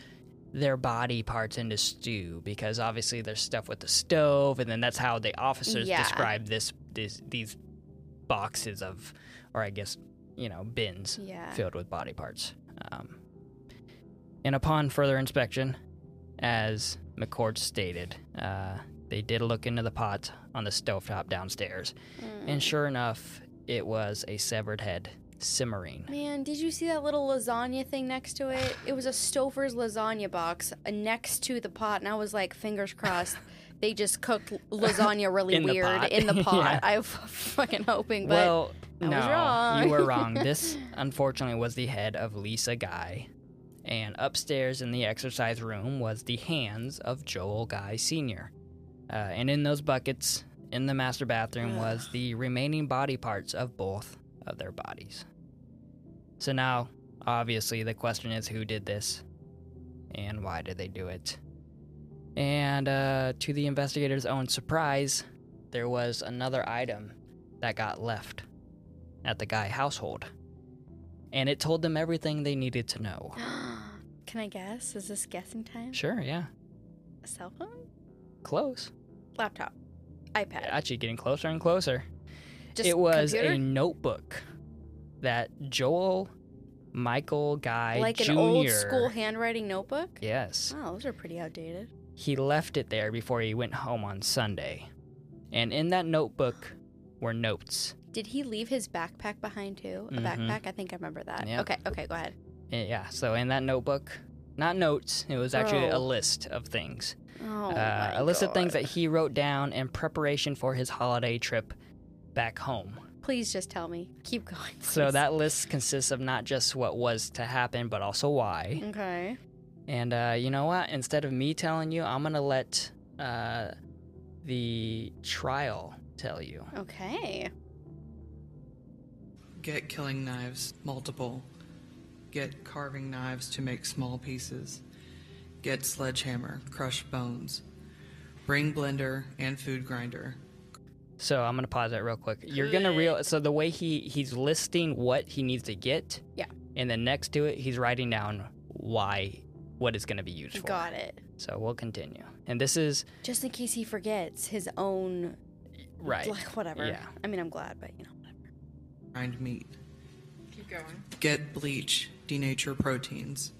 their body parts into stew because obviously there's stuff with the stove and then that's how the officers Yeah. describe this, this these boxes of or I guess you know bins yeah. filled with body parts um, and upon further inspection as McCord stated uh, they did look into the pot on the stovetop downstairs Mm. and sure enough it was a severed head simmering Man, did you see that little lasagna thing next to it? It was a Stouffer's lasagna box uh, next to the pot, and I was like, fingers crossed, (laughs) they just cooked lasagna really In weird pot. in the (laughs) pot. Yeah. (laughs) I was fucking hoping, but well, I was no, wrong. you were wrong. This, unfortunately, was the head of Lisa Guy, and upstairs in the exercise room was the hands of Joel Guy Sr. Uh, and in those buckets in the master bathroom was the remaining body parts of both of their bodies. So now, obviously, the question is who did this, and why did they do it? And uh, to the investigators' own surprise, there was another item that got left at the Guy household. And it told them everything they needed to know. (gasps) (gasps) (gasps) can I guess? Is this guessing time? Sure, yeah. A cell phone, Close. laptop, iPad, Actually, getting closer and closer. just it was computer? a notebook that Joel Michael Guy like Jr. an old school handwriting notebook. Yes. Wow, those are pretty outdated. He left it there before he went home on Sunday. And in that notebook were notes. Did he leave his backpack behind too? A Mhm. backpack? I think I remember that. Yep. Okay, okay, go ahead. Eh, Yeah, so in that notebook, not notes, it was actually a list of things. Oh, uh, my a list of things that he wrote down in preparation for his holiday trip back home. Please just tell me. Keep going. So that list consists of not just what was to happen, but also why. Okay. And uh, you know what? Instead of me telling you, I'm gonna let uh, the trial tell you. Okay. Get killing knives, multiple. Get carving knives to make small pieces. Get sledgehammer, crush bones. Bring blender and food grinder. So I'm gonna pause that real quick. You're gonna real. So the way he he's listing what he needs to get. Yeah. And then next to it, he's writing down why, what it's gonna be used for. Got it. So we'll continue. And this is Just in case he forgets his own. right. Like, whatever. Yeah. I mean, I'm glad, but you know. Whatever. Grind meat. Keep going. Get bleach, denature proteins.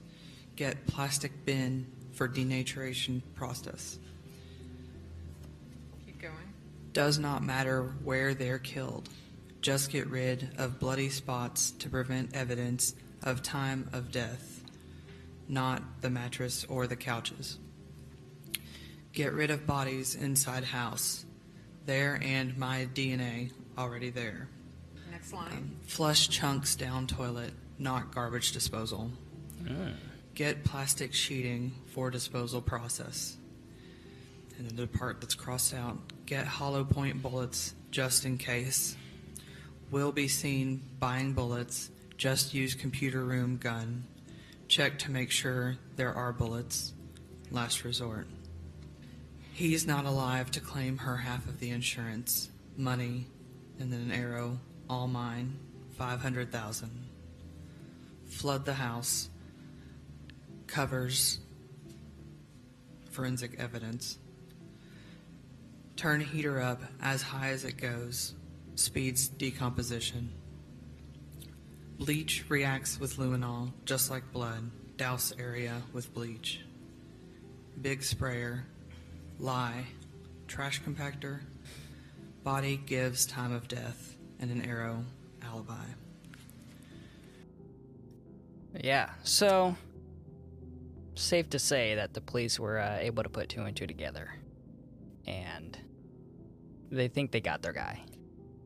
Get plastic bin for denaturation process. Keep going. Does not matter where they're killed. Just get rid of bloody spots to prevent evidence of time of death, not the mattress or the couches. Get rid of bodies inside house. There and my DNA already there. Next line. Um, flush chunks down toilet, not garbage disposal. Get plastic sheeting for disposal process. And then the part that's crossed out, get hollow point bullets just in case. Will be seen buying bullets. Just use computer room gun. Check to make sure there are bullets. Last resort. He's not alive to claim her half of the insurance. Money, and then an arrow. All mine. 500,000. Flood the house. Covers forensic evidence. Turn heater up as high as it goes. Speeds decomposition. Bleach reacts with luminol just like blood. Douse area with bleach. Big sprayer. Lie. Trash compactor. Body gives time of death. And an arrow. Alibi. Yeah, so safe to say that the police were uh, able to put two and two together, and they think they got their guy.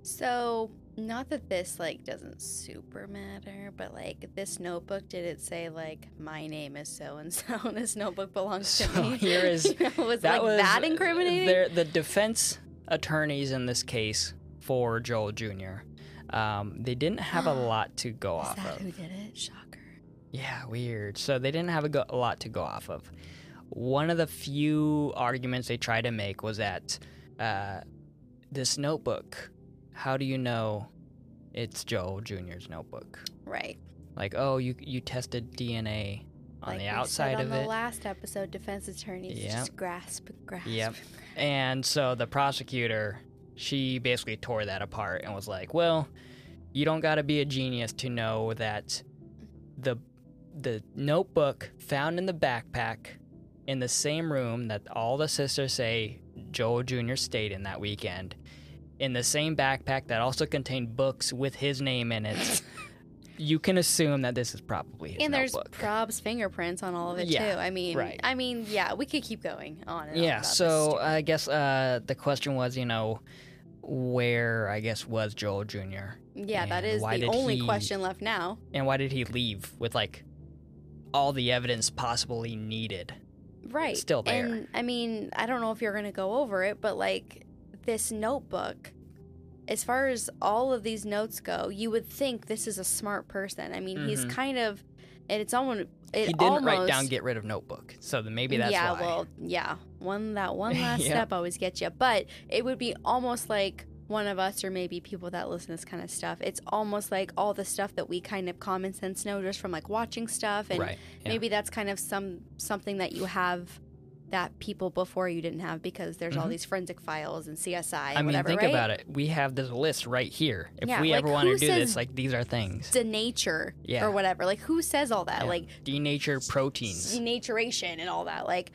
So, not that this like doesn't super matter, but like this notebook, did it say like my name is so and so, and (laughs) this notebook belongs to So me? (laughs) here is (laughs) You know, was that like was that incriminating? they're- The defense attorneys in this case for Joel Jr. Um, they didn't have a (gasps) lot to go Is off that of. who did it? Shocker. Yeah, weird. So they didn't have a, go- a lot to go off of. One of the few arguments they tried to make was that uh, this notebook, how do you know it's Joel Jr.'s notebook? Right. Like, oh, you you tested DNA on like the outside said of on the it. last episode, defense attorneys Yep. just grasp, grasp. Yep. And so the prosecutor, she basically tore that apart and was like, "Well, you don't got to be a genius to know that the the notebook found in the backpack in the same room that all the sisters say Joel Jr. stayed in that weekend, in the same backpack that also contained books with his name in it." (laughs) You can assume that this is probably his And there's notebook. Prob's fingerprints on all of it Yeah, too. I mean, right. I mean, yeah, we could keep going on. And on Yeah, so I guess uh, the question was, you know, where I guess was Joel Jr. yeah, that is the only he- question left now. and why did he leave with like all the evidence possibly needed? Right. still there. And I mean, I don't know if you're going to go over it, but like this notebook, as far as all of these notes go, you would think this is a smart person. I mean, he's Mhm. kind of, and it's almost, it he didn't almost, write down get rid of notebook, so then maybe that's why. yeah, why. well, yeah, one that one (laughs) last Yeah. step always gets you, but it would be almost like one of us or maybe people that listen to this kind of stuff. It's almost like all the stuff that we kind of common sense know just from like watching stuff, and right. Yeah. maybe that's kind of some something that you have that people before you didn't have because there's all Mhm. these forensic files and CSI and I mean, whatever, think right? about it. We have this list right here. If Yeah, we like, ever want to do this, like these are things. Denature Yeah. or whatever. Like who says all that? Yeah. Like Denature proteins. denaturation and all that. Like,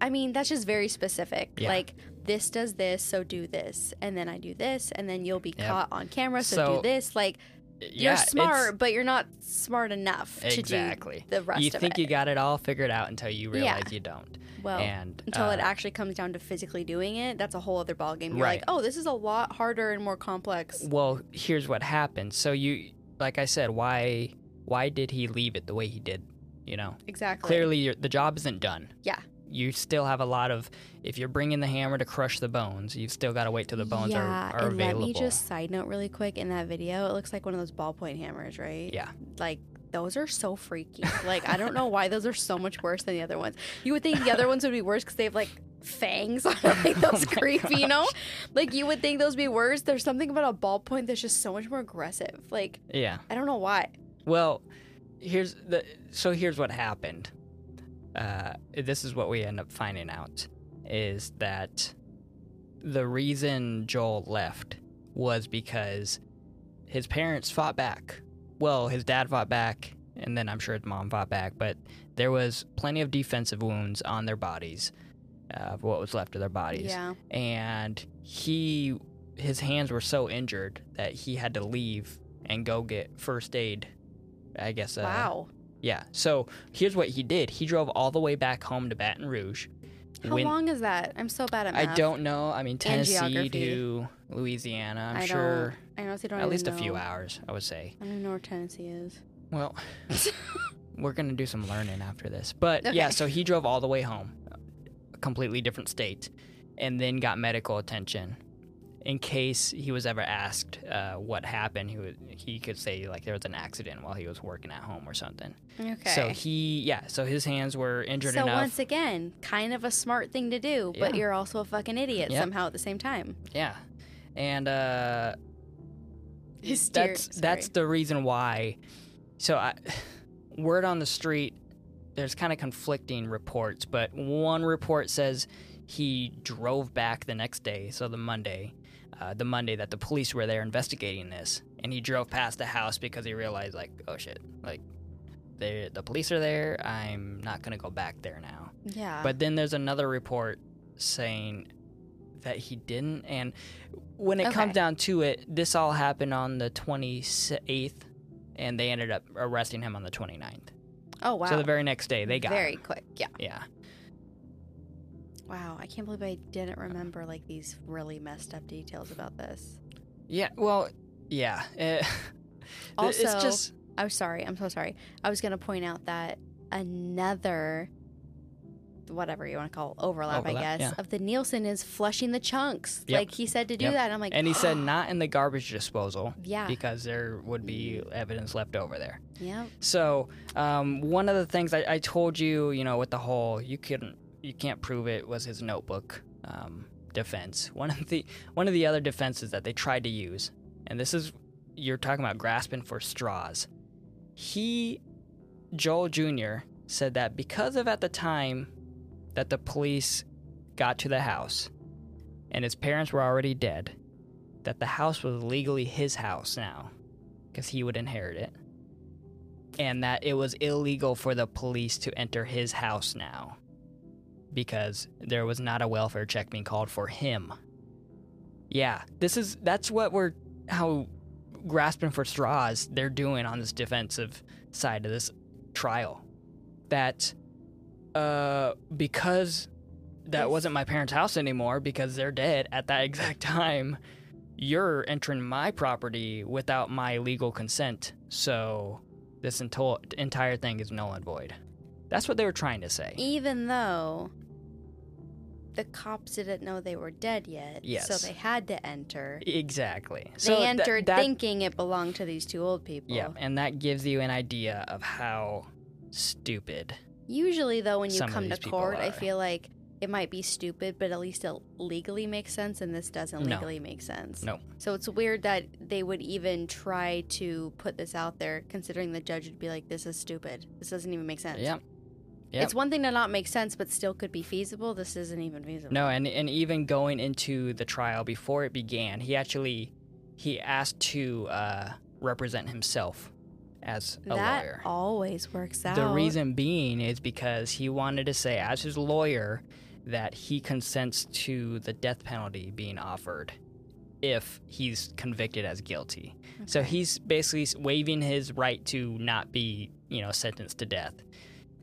I mean, that's just very specific. Like, this does this, so do this, and then I do this, and then you'll be Yep. caught on camera, so, So, do this. Like, yeah, you're smart, but you're not smart enough to Exactly. do the rest You of think it. you got it all figured out until you Yeah. realize you don't. well, and until it uh, actually comes down to physically doing it, that's a whole other ballgame. You're Right. like, oh, this is a lot harder and more complex. Well, here's what happened. So you, like I said, why why did he leave it the way he did? You know, Exactly. clearly the job isn't done. Yeah. You still have a lot of. If you're bringing the hammer to crush the bones, you've still got to wait till the bones yeah, are, are and available. let me just side note really quick. In that video, it looks like one of those ballpoint hammers, right? Yeah. Like those are so freaky. like I don't know why those are so much worse than the other ones. You would think the other ones would be worse because they have like fangs on. (laughs) Like (laughs) oh those Oh creepy, you know? Like you would think those would be worse. There's something about a ballpoint that's just so much more aggressive. Like yeah. I don't know why. Well, here's the. So here's what happened. Uh, this is what we end up finding out is that the reason Joel left was because his parents fought back well, his dad fought back, and then I'm sure his mom fought back, but there was plenty of defensive wounds on their bodies, uh, what was left of their bodies. Yeah. And he, his hands were so injured that he had to leave and go get first aid. I guess. Uh, wow. Yeah. So here's what he did. He drove all the way back home to Baton Rouge. How When- long is that? I'm so bad at math. I don't know. I mean, Tennessee to Louisiana. I'm I sure I honestly don't at least a few hours. I would say. I don't know where Tennessee is. Well, (laughs) we're gonna do some learning after this. But yeah, so he drove all the way home, a completely different state, and then got medical attention. In case he was ever asked uh, what happened, he would he could say like there was an accident while he was working at home or something. Okay. So he yeah, so his hands were injured So enough. once again, kind of a smart thing to do, but Yeah. you're also a fucking idiot Yep. somehow at the same time. Yeah, and uh, that's that's the reason why. So I, (sighs) word on the street, there's kind of conflicting reports, but one report says he drove back the next day, so the Monday, uh, the Monday that the police were there investigating this, and he drove past the house because he realized like, oh shit, like. they- The police are there. I'm not gonna go back there now. Yeah. But then there's another report saying that he didn't. And when it comes down to it, this all happened on the 28th, and they ended up arresting him on the 29th. oh wow. So the very next day, they got very him. quick. Yeah. Yeah. Wow. I can't believe I didn't remember like these really messed up details about this. Yeah. Well, yeah. Eh, (laughs) Also, it's just. I'm sorry. I'm so sorry. I was going to point out that another, whatever you want to call it, overlap, I guess, yeah. of the Nilsen is flushing the chunks. Yep. Like he said to do Yep. that. I'm like, And he said not in the garbage disposal yeah, because there would be evidence left over there. yeah. So um, one of the things I, I told you, you know, with the whole you couldn't, you can't prove it was his notebook um, defense. (laughs) One of the one of the other defenses that they tried to use, and this is you're talking about grasping for straws. He, Joel Jr. said that because of at the time that the police got to the house, and his parents were already dead, that the house was legally his house now, because he would inherit it and that it was illegal for the police to enter his house now because there was not a welfare check being called for him. Yeah, this is that's what we're how grasping for straws they're doing on this defensive side of this trial. That uh because that wasn't my parents' house anymore because they're dead at that (laughs) exact time, you're entering my property without my legal consent. So this entire thing is null and void. That's what they were trying to say. Even though the cops didn't know they were dead yet, so they had to enter. Exactly. They So entered that, thinking it belonged to these two old people. Yeah, and that gives you an idea of how stupid. Usually, though, when you come to court, I feel like it might be stupid, but at least it legally makes sense, and this doesn't No. legally make sense. No. So it's weird that they would even try to put this out there, considering the judge would be like, "This is stupid. This doesn't even make sense." Yep. Yep. It's one thing to not make sense, but still could be feasible. This isn't even feasible. No, and and even going into the trial before it began, he actually he asked to uh, represent himself as a that lawyer. always works out. The reason being is because he wanted to say, as his lawyer, that he consents to the death penalty being offered if he's convicted as guilty. So he's basically waiving his right to not be, you know, sentenced to death.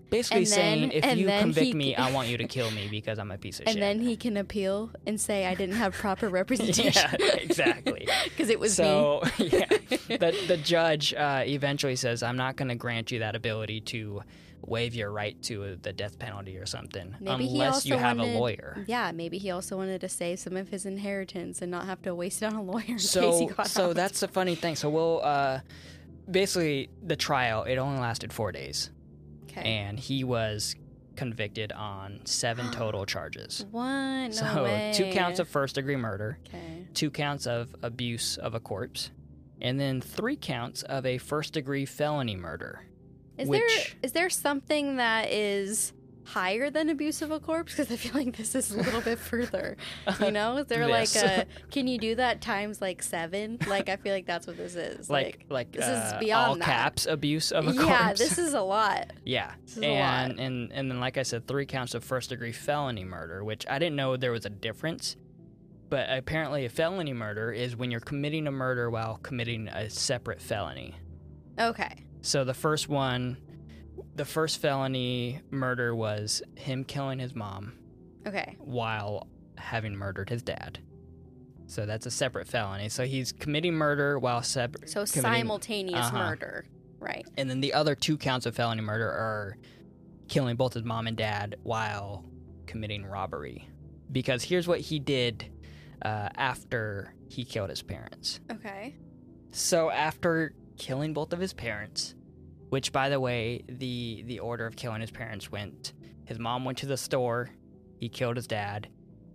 Basically And then- saying, if you convict he me, I want you to kill me because I'm a piece of (laughs) and shit. And then he can appeal and say, "I didn't have proper (laughs) representation." Yeah, (laughs) exactly. Because it was so me. yeah, the the judge uh, eventually says, "I'm not going to grant you that ability to waive your right to the death penalty or something Maybe unless you have wanted, a lawyer." Yeah, maybe he also wanted to save some of his inheritance and not have to waste it on a lawyer in case he So so out. that's the funny thing. So we'll uh, basically the trial it only lasted four days, okay. and he was convicted on seven (gasps) total charges. What? No so way. two counts of first degree murder, Okay. two counts of abuse of a corpse, and then three counts of a first degree felony murder. Is which there is there something that is higher than abuse of a corpse because I feel like this is a little bit further. You (laughs) know, is there This. like a can you do that times like seven? Like I feel like that's what this is. Like like this uh, is beyond all that. caps abuse of a corpse. yeah, this is a lot. (laughs) Yeah, This is a and lot. and and then like I said, three counts of first degree felony murder, which I didn't know there was a difference. But apparently, a felony murder is when you're committing a murder while committing a separate felony. Okay. So the first one, the first felony murder was him killing his mom Okay. while having murdered his dad. So that's a separate felony. So he's committing murder while separate. So simultaneous uh-huh. murder. Right. And then the other two counts of felony murder are killing both his mom and dad while committing robbery. Because here's what he did uh, after he killed his parents. Okay. So after killing both of his parents, which by the way, the the order of killing his parents went: his mom went to the store, he killed his dad,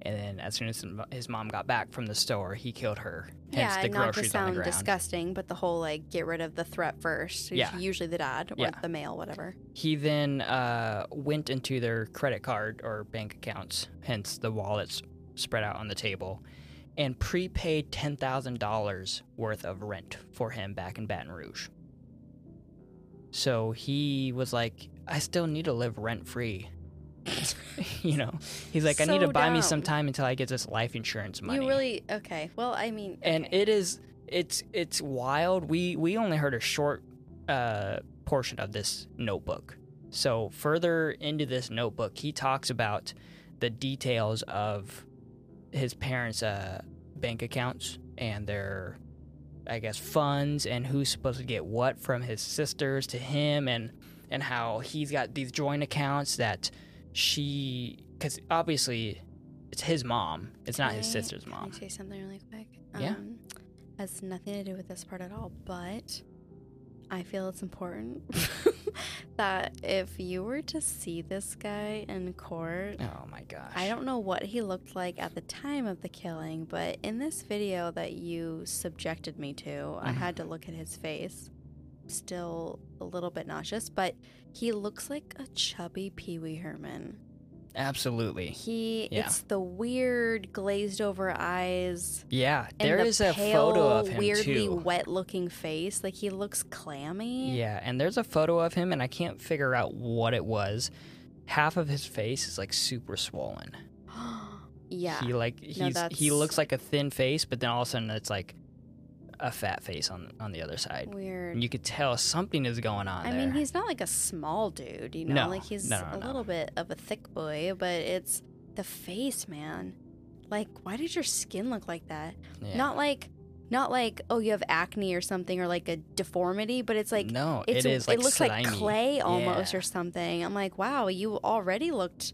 and then as soon as his mom got back from the store, he killed her. Hence yeah, the not to groceries on the sound disgusting, but the whole like get rid of the threat first. Yeah. Usually the dad or Yeah. the male, whatever. He then uh, went into their credit card or bank accounts, hence the wallets spread out on the table, and prepaid $10,000 worth of rent for him back in Baton Rouge. So he was like, I still need to live rent free. (laughs) you know, he's like, I need to buy me some time until I get this life insurance money. You really okay? Well, I mean, and it is it's it's wild we we only heard a short uh portion of this notebook so further into this notebook he talks about the details of his parents uh bank accounts and their i guess funds and who's supposed to get what from his sisters to him and and how he's got these joint accounts that she because obviously it's his mom it's not his I- sister's mom Can I say something really quick? Yeah. Um, has nothing to do with this part at all, but I feel it's important (laughs) that if you were to see this guy in court, Oh my gosh. I don't know what he looked like at the time of the killing, but in this video that you subjected me to, I Mhm. had to look at his face. Still a little bit nauseous, but he looks like a chubby Pee Wee Herman. Absolutely. He, Yeah. it's the weird glazed over eyes. Yeah, there the is a pale, photo of him weirdly wet looking face. Like he looks clammy. Yeah, and there's a photo of him, and I can't figure out what it was. Half of his face is like super swollen. (gasps) yeah. He like No, he's he looks like a thin face, but then all of a sudden it's like a fat face on on the other side. Weird. And you could tell something is going on I there. mean, he's not like a small dude, you know? No, like he's no, no, a no. little bit of a thick boy, but it's the face, man. Like, why did your skin look like that? Yeah. Not like, not like, oh, you have acne or something or like a deformity, but it's like, no, it's it is like it looks slimy. like clay almost Yeah. or something. I'm like, wow, you already looked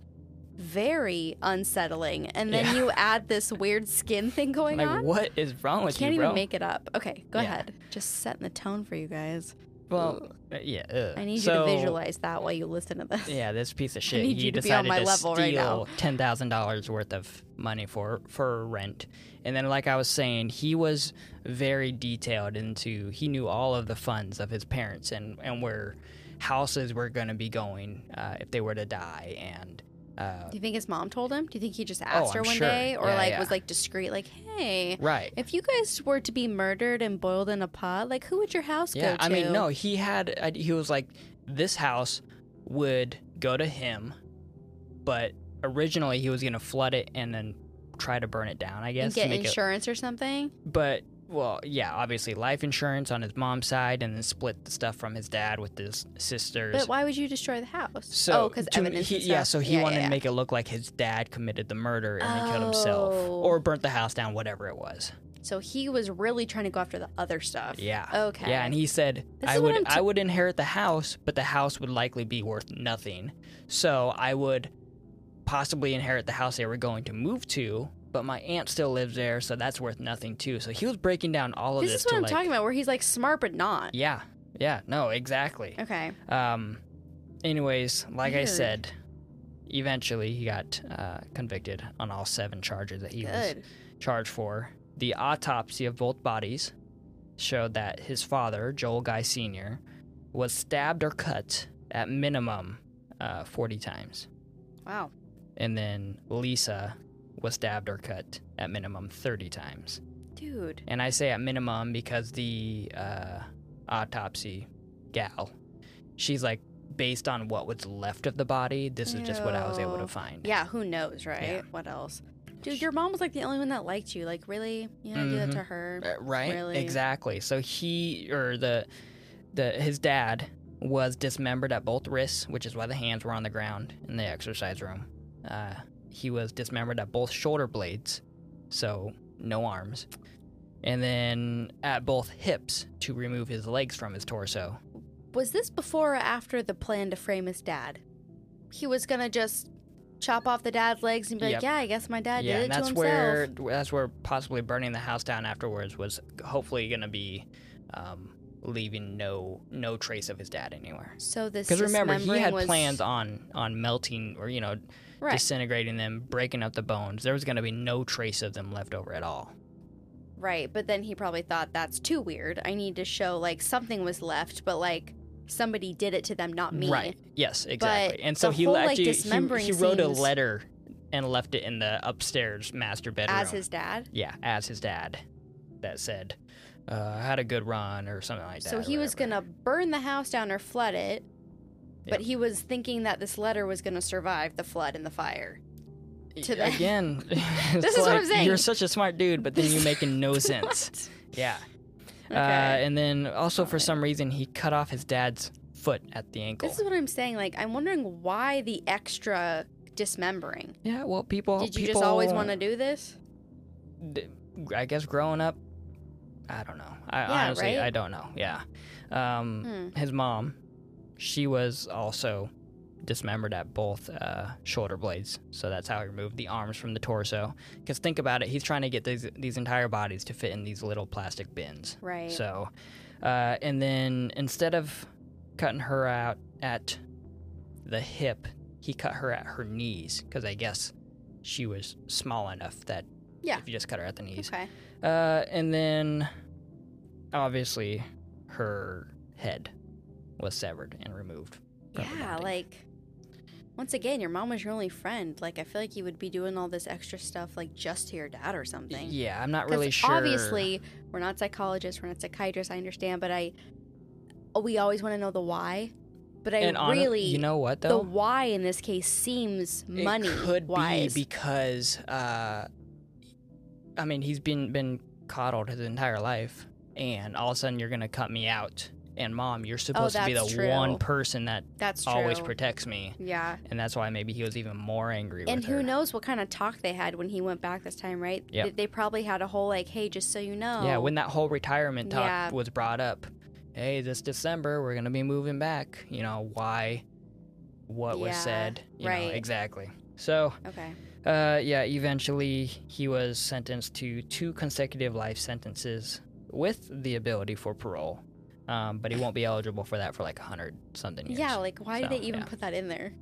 very unsettling, and then Yeah. you add this weird skin thing going on. Like on. what is wrong with you? Can't you, even make it up. Okay, go Yeah. ahead. Just setting the tone for you guys. well, uh, yeah. ugh. I need So- you to visualize that while you listen to this. Yeah, this piece of (laughs) shit. I need he you to be on decided my to level right ten thousand dollars worth of money for for rent, and then, like I was saying, he was very detailed into. He knew all of the funds of his parents and and where houses were going to be going uh, if they were to die, and uh, Do you think his mom told him? Do you think he just asked Oh, her I'm one sure. day, or Yeah, like yeah. was like discreet, like, "Hey, right. if you guys were to be murdered and boiled in a pot, like, who would your house Yeah, go to?" I mean, no, he had. He was like, this house would go to him, but originally he was going to flood it and then try to burn it down. I guess and to get make it insurance or something. but well, yeah, obviously life insurance on his mom's side, and then split the stuff from his dad with his sisters. But why would you destroy the house? so oh, because to- evidence. he, yeah, so he Yeah, wanted yeah, to make it look like his dad committed the murder and then killed himself, Oh. or burnt the house down, whatever it was. So he was really trying to go after the other stuff. Yeah. Okay. Yeah, and he said This I would I'm I t- would inherit the house, but the house would likely be worth nothing. So I would possibly inherit the house they were going to move to, but my aunt still lives there, so that's worth nothing too. So he was breaking down all of This this, is what I'm like, talking about, where he's like smart but not. Yeah. Yeah, no, exactly. Okay. Um anyways, like I said, eventually he got uh, convicted on all seven charges that he was charged for. The autopsy of both bodies showed that his father, Joel Guy Sr., was stabbed or cut at minimum uh, 40 times. Wow. And then Lisa was stabbed or cut at minimum 30 times. Dude. And I say at minimum because the uh, autopsy gal, she's like, based on what was left of the body, this is just what I was able to find. Yeah, who knows, right? Yeah. What else? Dude, your mom was like the only one that liked you. Like, really? You gonna do that to Mhm. her? Uh, right? Really? Exactly. So he or the the his dad was dismembered at both wrists, which is why the hands were on the ground in the exercise room. Uh, he was dismembered at both shoulder blades, so no arms, and then at both hips to remove his legs from his torso. Was this before or after the plan to frame his dad? He was gonna just chop off the dad's legs and be Yep. like, "Yeah, I guess my dad yeah, did it and to that's himself." where that's where possibly burning the house down afterwards was hopefully to be um, leaving no no trace of his dad anywhere. So this is Because remember, he had was... plans on on melting or you know right? disintegrating them, breaking up the bones. There was going to be no trace of them left over at all. Right, but then he probably thought that's too weird. I need to show like something was left, but like somebody did it to them, not me. Right. Yes, exactly. and so he whole, le- like, he, he wrote a letter and left it in the upstairs master bedroom. As his dad. yeah, as his dad, that said, uh, "I had a good run" or something like that. So he was gonna burn the house down or flood it, but Yep. he was thinking that this letter was gonna survive the flood and the fire. to the- again. (laughs) (laughs) This is what I'm saying. You're such a smart dude, but then you're making (laughs) no sense. Yeah. Okay. Uh, and then also for it. some reason he cut off his dad's foot at the ankle. This is what I'm saying. Like, I'm wondering why the extra dismembering. yeah, well, people. Did you people, just always want to do this? I guess growing up, I don't know. I Yeah, honestly, right? I don't know. Yeah. Um, Hmm. His mom, she was also dismembered at both uh, shoulder blades. So that's how he removed the arms from the torso. Because think about it, he's trying to get these these entire bodies to fit in these little plastic bins. Right. So, uh, and then instead of cutting her out at the hip, he cut her at her knees because I guess she was small enough that Yeah. if you just cut her at the knees. Okay. Uh, and then obviously her head was severed and removed. Yeah, like once again, your mom was your only friend. Like I feel like you would be doing all this extra stuff like just to your dad or something. Yeah, I'm not really sure. Obviously, we're not psychologists, we're not psychiatrists. I understand, but I we always want to know the why. But I and hon- really, you know what though, the why in this case seems money It could wise. be because uh, I mean he's been been coddled his entire life, and all of a sudden you're gonna cut me out. And mom, you're oh, supposed to be the Oh, that's true. one person that That's true. always protects me, yeah. and that's why maybe he was even more angry. With me. And with who her. knows what kind of talk they had when he went back this time, right? Yep. They, they probably had a whole like, "Hey, just so you know." Yeah, when that whole retirement talk Yeah. was brought up, hey, this December we're gonna be moving back. You know why? What was Yeah, said? You know, right. exactly. So, Okay. Uh, yeah, eventually he was sentenced to two consecutive life sentences with the ability for parole. Um, but he won't be eligible for that for like a hundred something years. Yeah, like why So, did they even yeah. put that in there?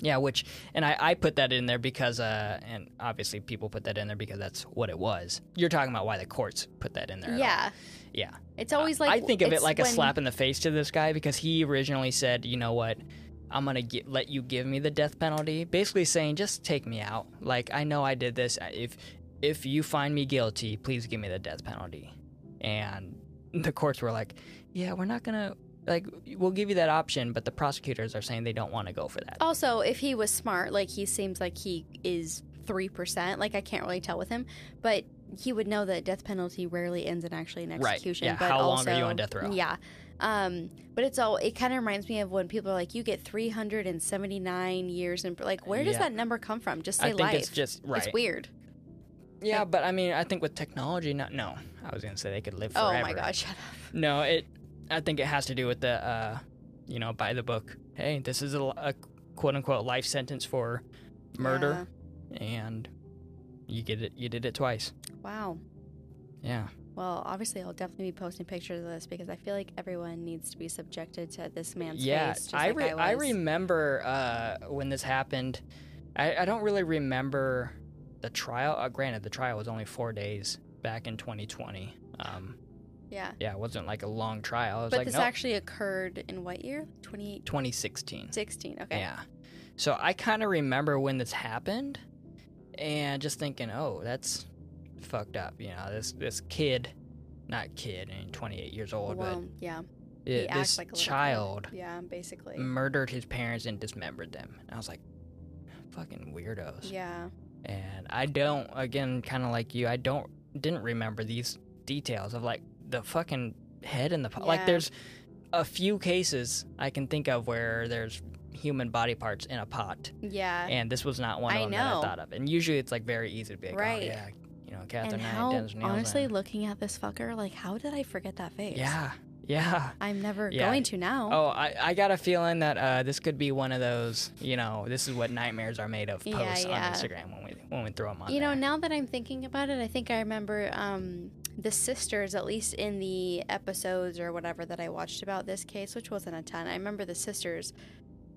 Yeah, which and I, I put that in there because uh and obviously people put that in there because that's what it was. You're talking about why the courts put that in there. Yeah. Yeah. It's always like I think of it like a slap in the face to this guy because he originally said, "You know what? I'm gonna get, let you give me the death penalty." Basically saying, "Just take me out. Like I know I did this. If if you find me guilty, please give me the death penalty." And the courts were like, "Yeah, we're not gonna like we'll give you that option, but the prosecutors are saying they don't want to go for that." Also, if he was smart, like he seems like he is three percent. Like I can't really tell with him, but he would know that death penalty rarely ends in actually an execution. Right, yeah, But how long also, are you on death row? Yeah. Um, but it's all. It kind of reminds me of when people are like, "You get 379 years," and like, where does Yeah. that number come from? Just I say think life. it's just right. It's weird. Yeah, but I mean, I think with technology, not no. I was gonna say they could live forever. Oh my god! Shut up. No, it. I think it has to do with the, uh, you know, by the book. Hey, this is a, a quote unquote life sentence for murder, and you get it. You did it twice. Wow. Yeah. Well, obviously, I'll definitely be posting pictures of this because I feel like everyone needs to be subjected to this man's yeah. face. Just I like I, I remember uh, when this happened. I, I don't really remember the trial. Uh, granted, the trial was only four days back in 2020. Um, Yeah. yeah, it wasn't like a long trial. But like this nope, actually occurred in what year? 2016. 16, Okay. Yeah. So I kind of remember when this happened, and just thinking, oh, that's fucked up. You know, this this kid, not kid, I mean, 28 years old, well, yeah. but He it, acts this like a little kid. child Yeah, basically. murdered his parents and dismembered them. And I was like, fucking weirdos. Yeah. And I don't, again, kind of like you, I don't, didn't remember these details of like the fucking head in the pot. Like there's a few cases I can think of where there's human body parts in a pot. Yeah. And this was not one of I them that know. I thought of. And usually it's like very easy to be like, oh, Right. oh yeah, you know, Katherine and how, honestly, looking at this fucker, like, how did I forget that face? yeah, yeah. I'm never Yeah. going to now. Oh, I, I got a feeling that uh, this could be one of those, you know, this is what nightmares are made of Yeah, posts yeah. on Instagram when we when we throw them on You know, now that I'm thinking about it, I think I remember um, the sisters, at least in the episodes or whatever that I watched about this case, which wasn't a ton. I remember the sisters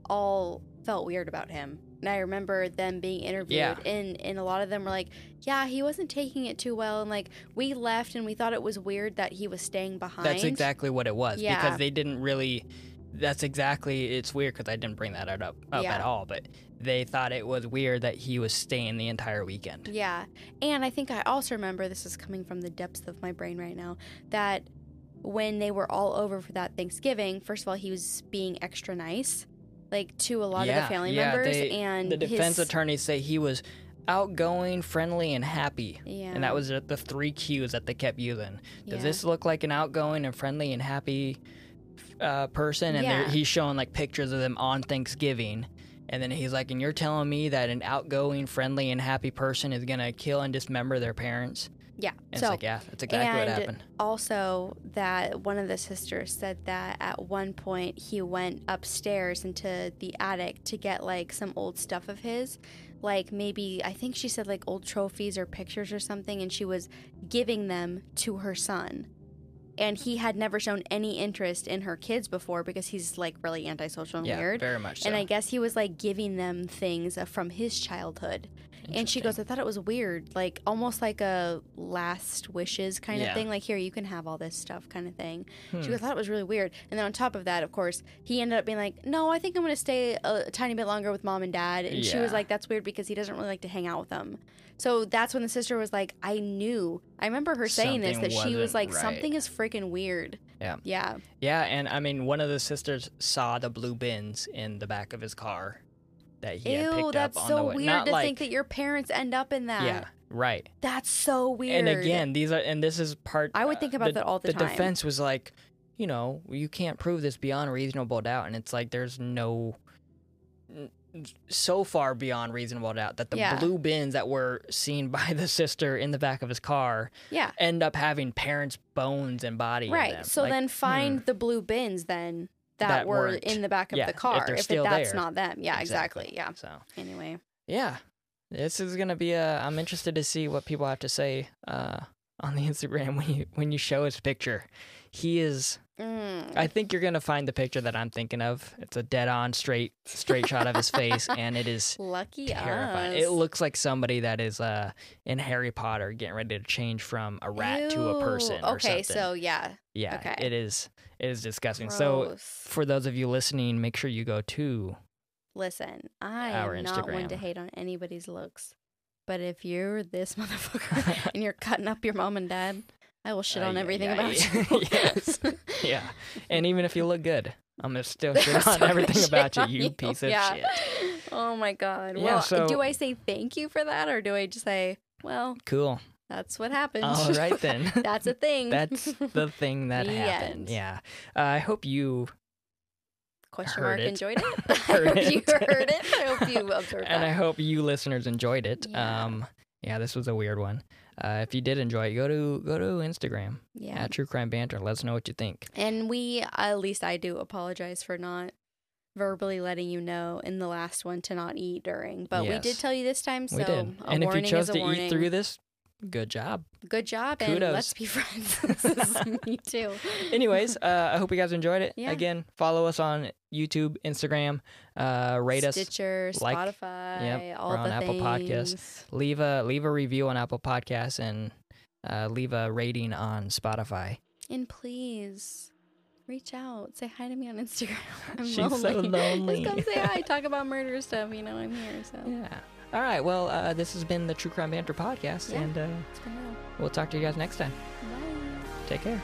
all felt weird about him. And I remember them being interviewed, Yeah. and, and a lot of them were like, Yeah, he wasn't taking it too well. And like, we left and we thought it was weird that he was staying behind. That's exactly what it was Yeah. because they didn't really. That's exactly. It's weird because I didn't bring that up up Yeah. at all. But they thought it was weird that he was staying the entire weekend. Yeah. And I think I also remember this is coming from the depths of my brain right now that when they were all over for that Thanksgiving, first of all, he was being extra nice, like to a lot of the family yeah, members. they- and the defense his, attorneys say he was outgoing, friendly, and happy. Yeah. And that was the three cues that they kept using. Does Yeah. this look like an outgoing and friendly and happy uh, person? And Yeah. he's showing like pictures of them on Thanksgiving. And then he's like, and you're telling me that an outgoing, friendly, and happy person is gonna kill and dismember their parents? Yeah. And so it's like, yeah, that's exactly what happened. also that one of the sisters said that at one point he went upstairs into the attic to get like some old stuff of his like maybe i think she said like old trophies or pictures or something and she was giving them to her son and he had never shown any interest in her kids before because he's like really antisocial and Yeah, weird very much so. and i guess he was like giving them things uh, from his childhood and she goes, I thought it was weird, like almost like a last wishes kind Yeah. of thing. Like, here, you can have all this stuff kind of thing. Hmm. She goes, I thought it was really weird. And then on top of that, of course, he ended up being like, No, I think I'm going to stay a, a tiny bit longer with mom and dad. And she was like, That's weird because he doesn't really like to hang out with them. So that's when the sister was like, I knew. I remember her saying this, that she was like, right. Something is freaking weird. Yeah. Yeah. Yeah, and I mean, one of the sisters saw the blue bins in the back of his car that he had Ew, picked that's up on so the way. weird Not to like, think that your parents end up in that. yeah, right. That's so weird. And again, these are and this is part. I would think about the, that all the the time. The defense was like, you know, you can't prove this beyond reasonable doubt, and it's like there's no so far beyond reasonable doubt that the Yeah. blue bins that were seen (laughs) by the sister in the back of his car yeah. end up having parents' bones and body. in Right. So Like, then find hmm. the blue bins then that, That were weren't. in the back of Yeah, the if car. If, still that's there. not them. Yeah, exactly. Yeah. So Anyway. yeah, this is gonna be a. I'm interested to see what people have to say uh, on the Instagram when you when you show his picture. He is. Mm. I think you're gonna find the picture that I'm thinking of. It's a dead on straight straight shot of his (laughs) face, and it is Lucky terrifying. us. It looks like somebody that is uh, in Harry Potter getting ready to change from a rat to a person. or Okay, so yeah. yeah, okay. it is. It is disgusting. So for those of you listening, make sure you go to Listen, I am not one to hate on anybody's looks. But if you're this (laughs) motherfucker (laughs) and you're cutting up your mom and dad, I will shit on Ay, everything ay, about ay. you. yes. (laughs) yeah. And even if you look good, I'm gonna still (laughs) shit on everything about you, you (laughs) piece of Yeah. shit. Oh my god. Yeah, well, so- do I say thank you for that or do I just say, well, Cool. that's what happened? All right then. that's a thing. That's the thing that happened. end. Yeah. Uh, I hope you question mark it. enjoyed it. I hope you heard it. I hope you observed and I hope you listeners enjoyed it. Yeah. Um yeah, this was a weird one. Uh, if you did enjoy it, go to go to Instagram yeah. at True Crime Banter. Let us know what you think. And we, at least I do apologize for not verbally letting you know in the last one to not eat during. But we did tell you this time, so we did. a And if you chose to warning. eat through this, good job. Good job, and let's be friends. (laughs) this is (laughs) me too. (laughs) Anyways, uh, I hope you guys enjoyed it. Yeah. Again, follow us on YouTube, Instagram, uh, rate us, Stitcher, like- Spotify, yep, all we're on the Apple Podcasts. leave a leave a review on Apple Podcasts, and uh, leave a rating on Spotify. And please reach out. Say hi to me on Instagram. I'm She's lonely. so lonely. Just come say hi. Talk about murder stuff. You know, I'm here. So Yeah. All right. Well, uh, this has been the True Crime Banter podcast, Yeah. and uh, it's been real. we'll talk to you guys next time. Bye. Take care.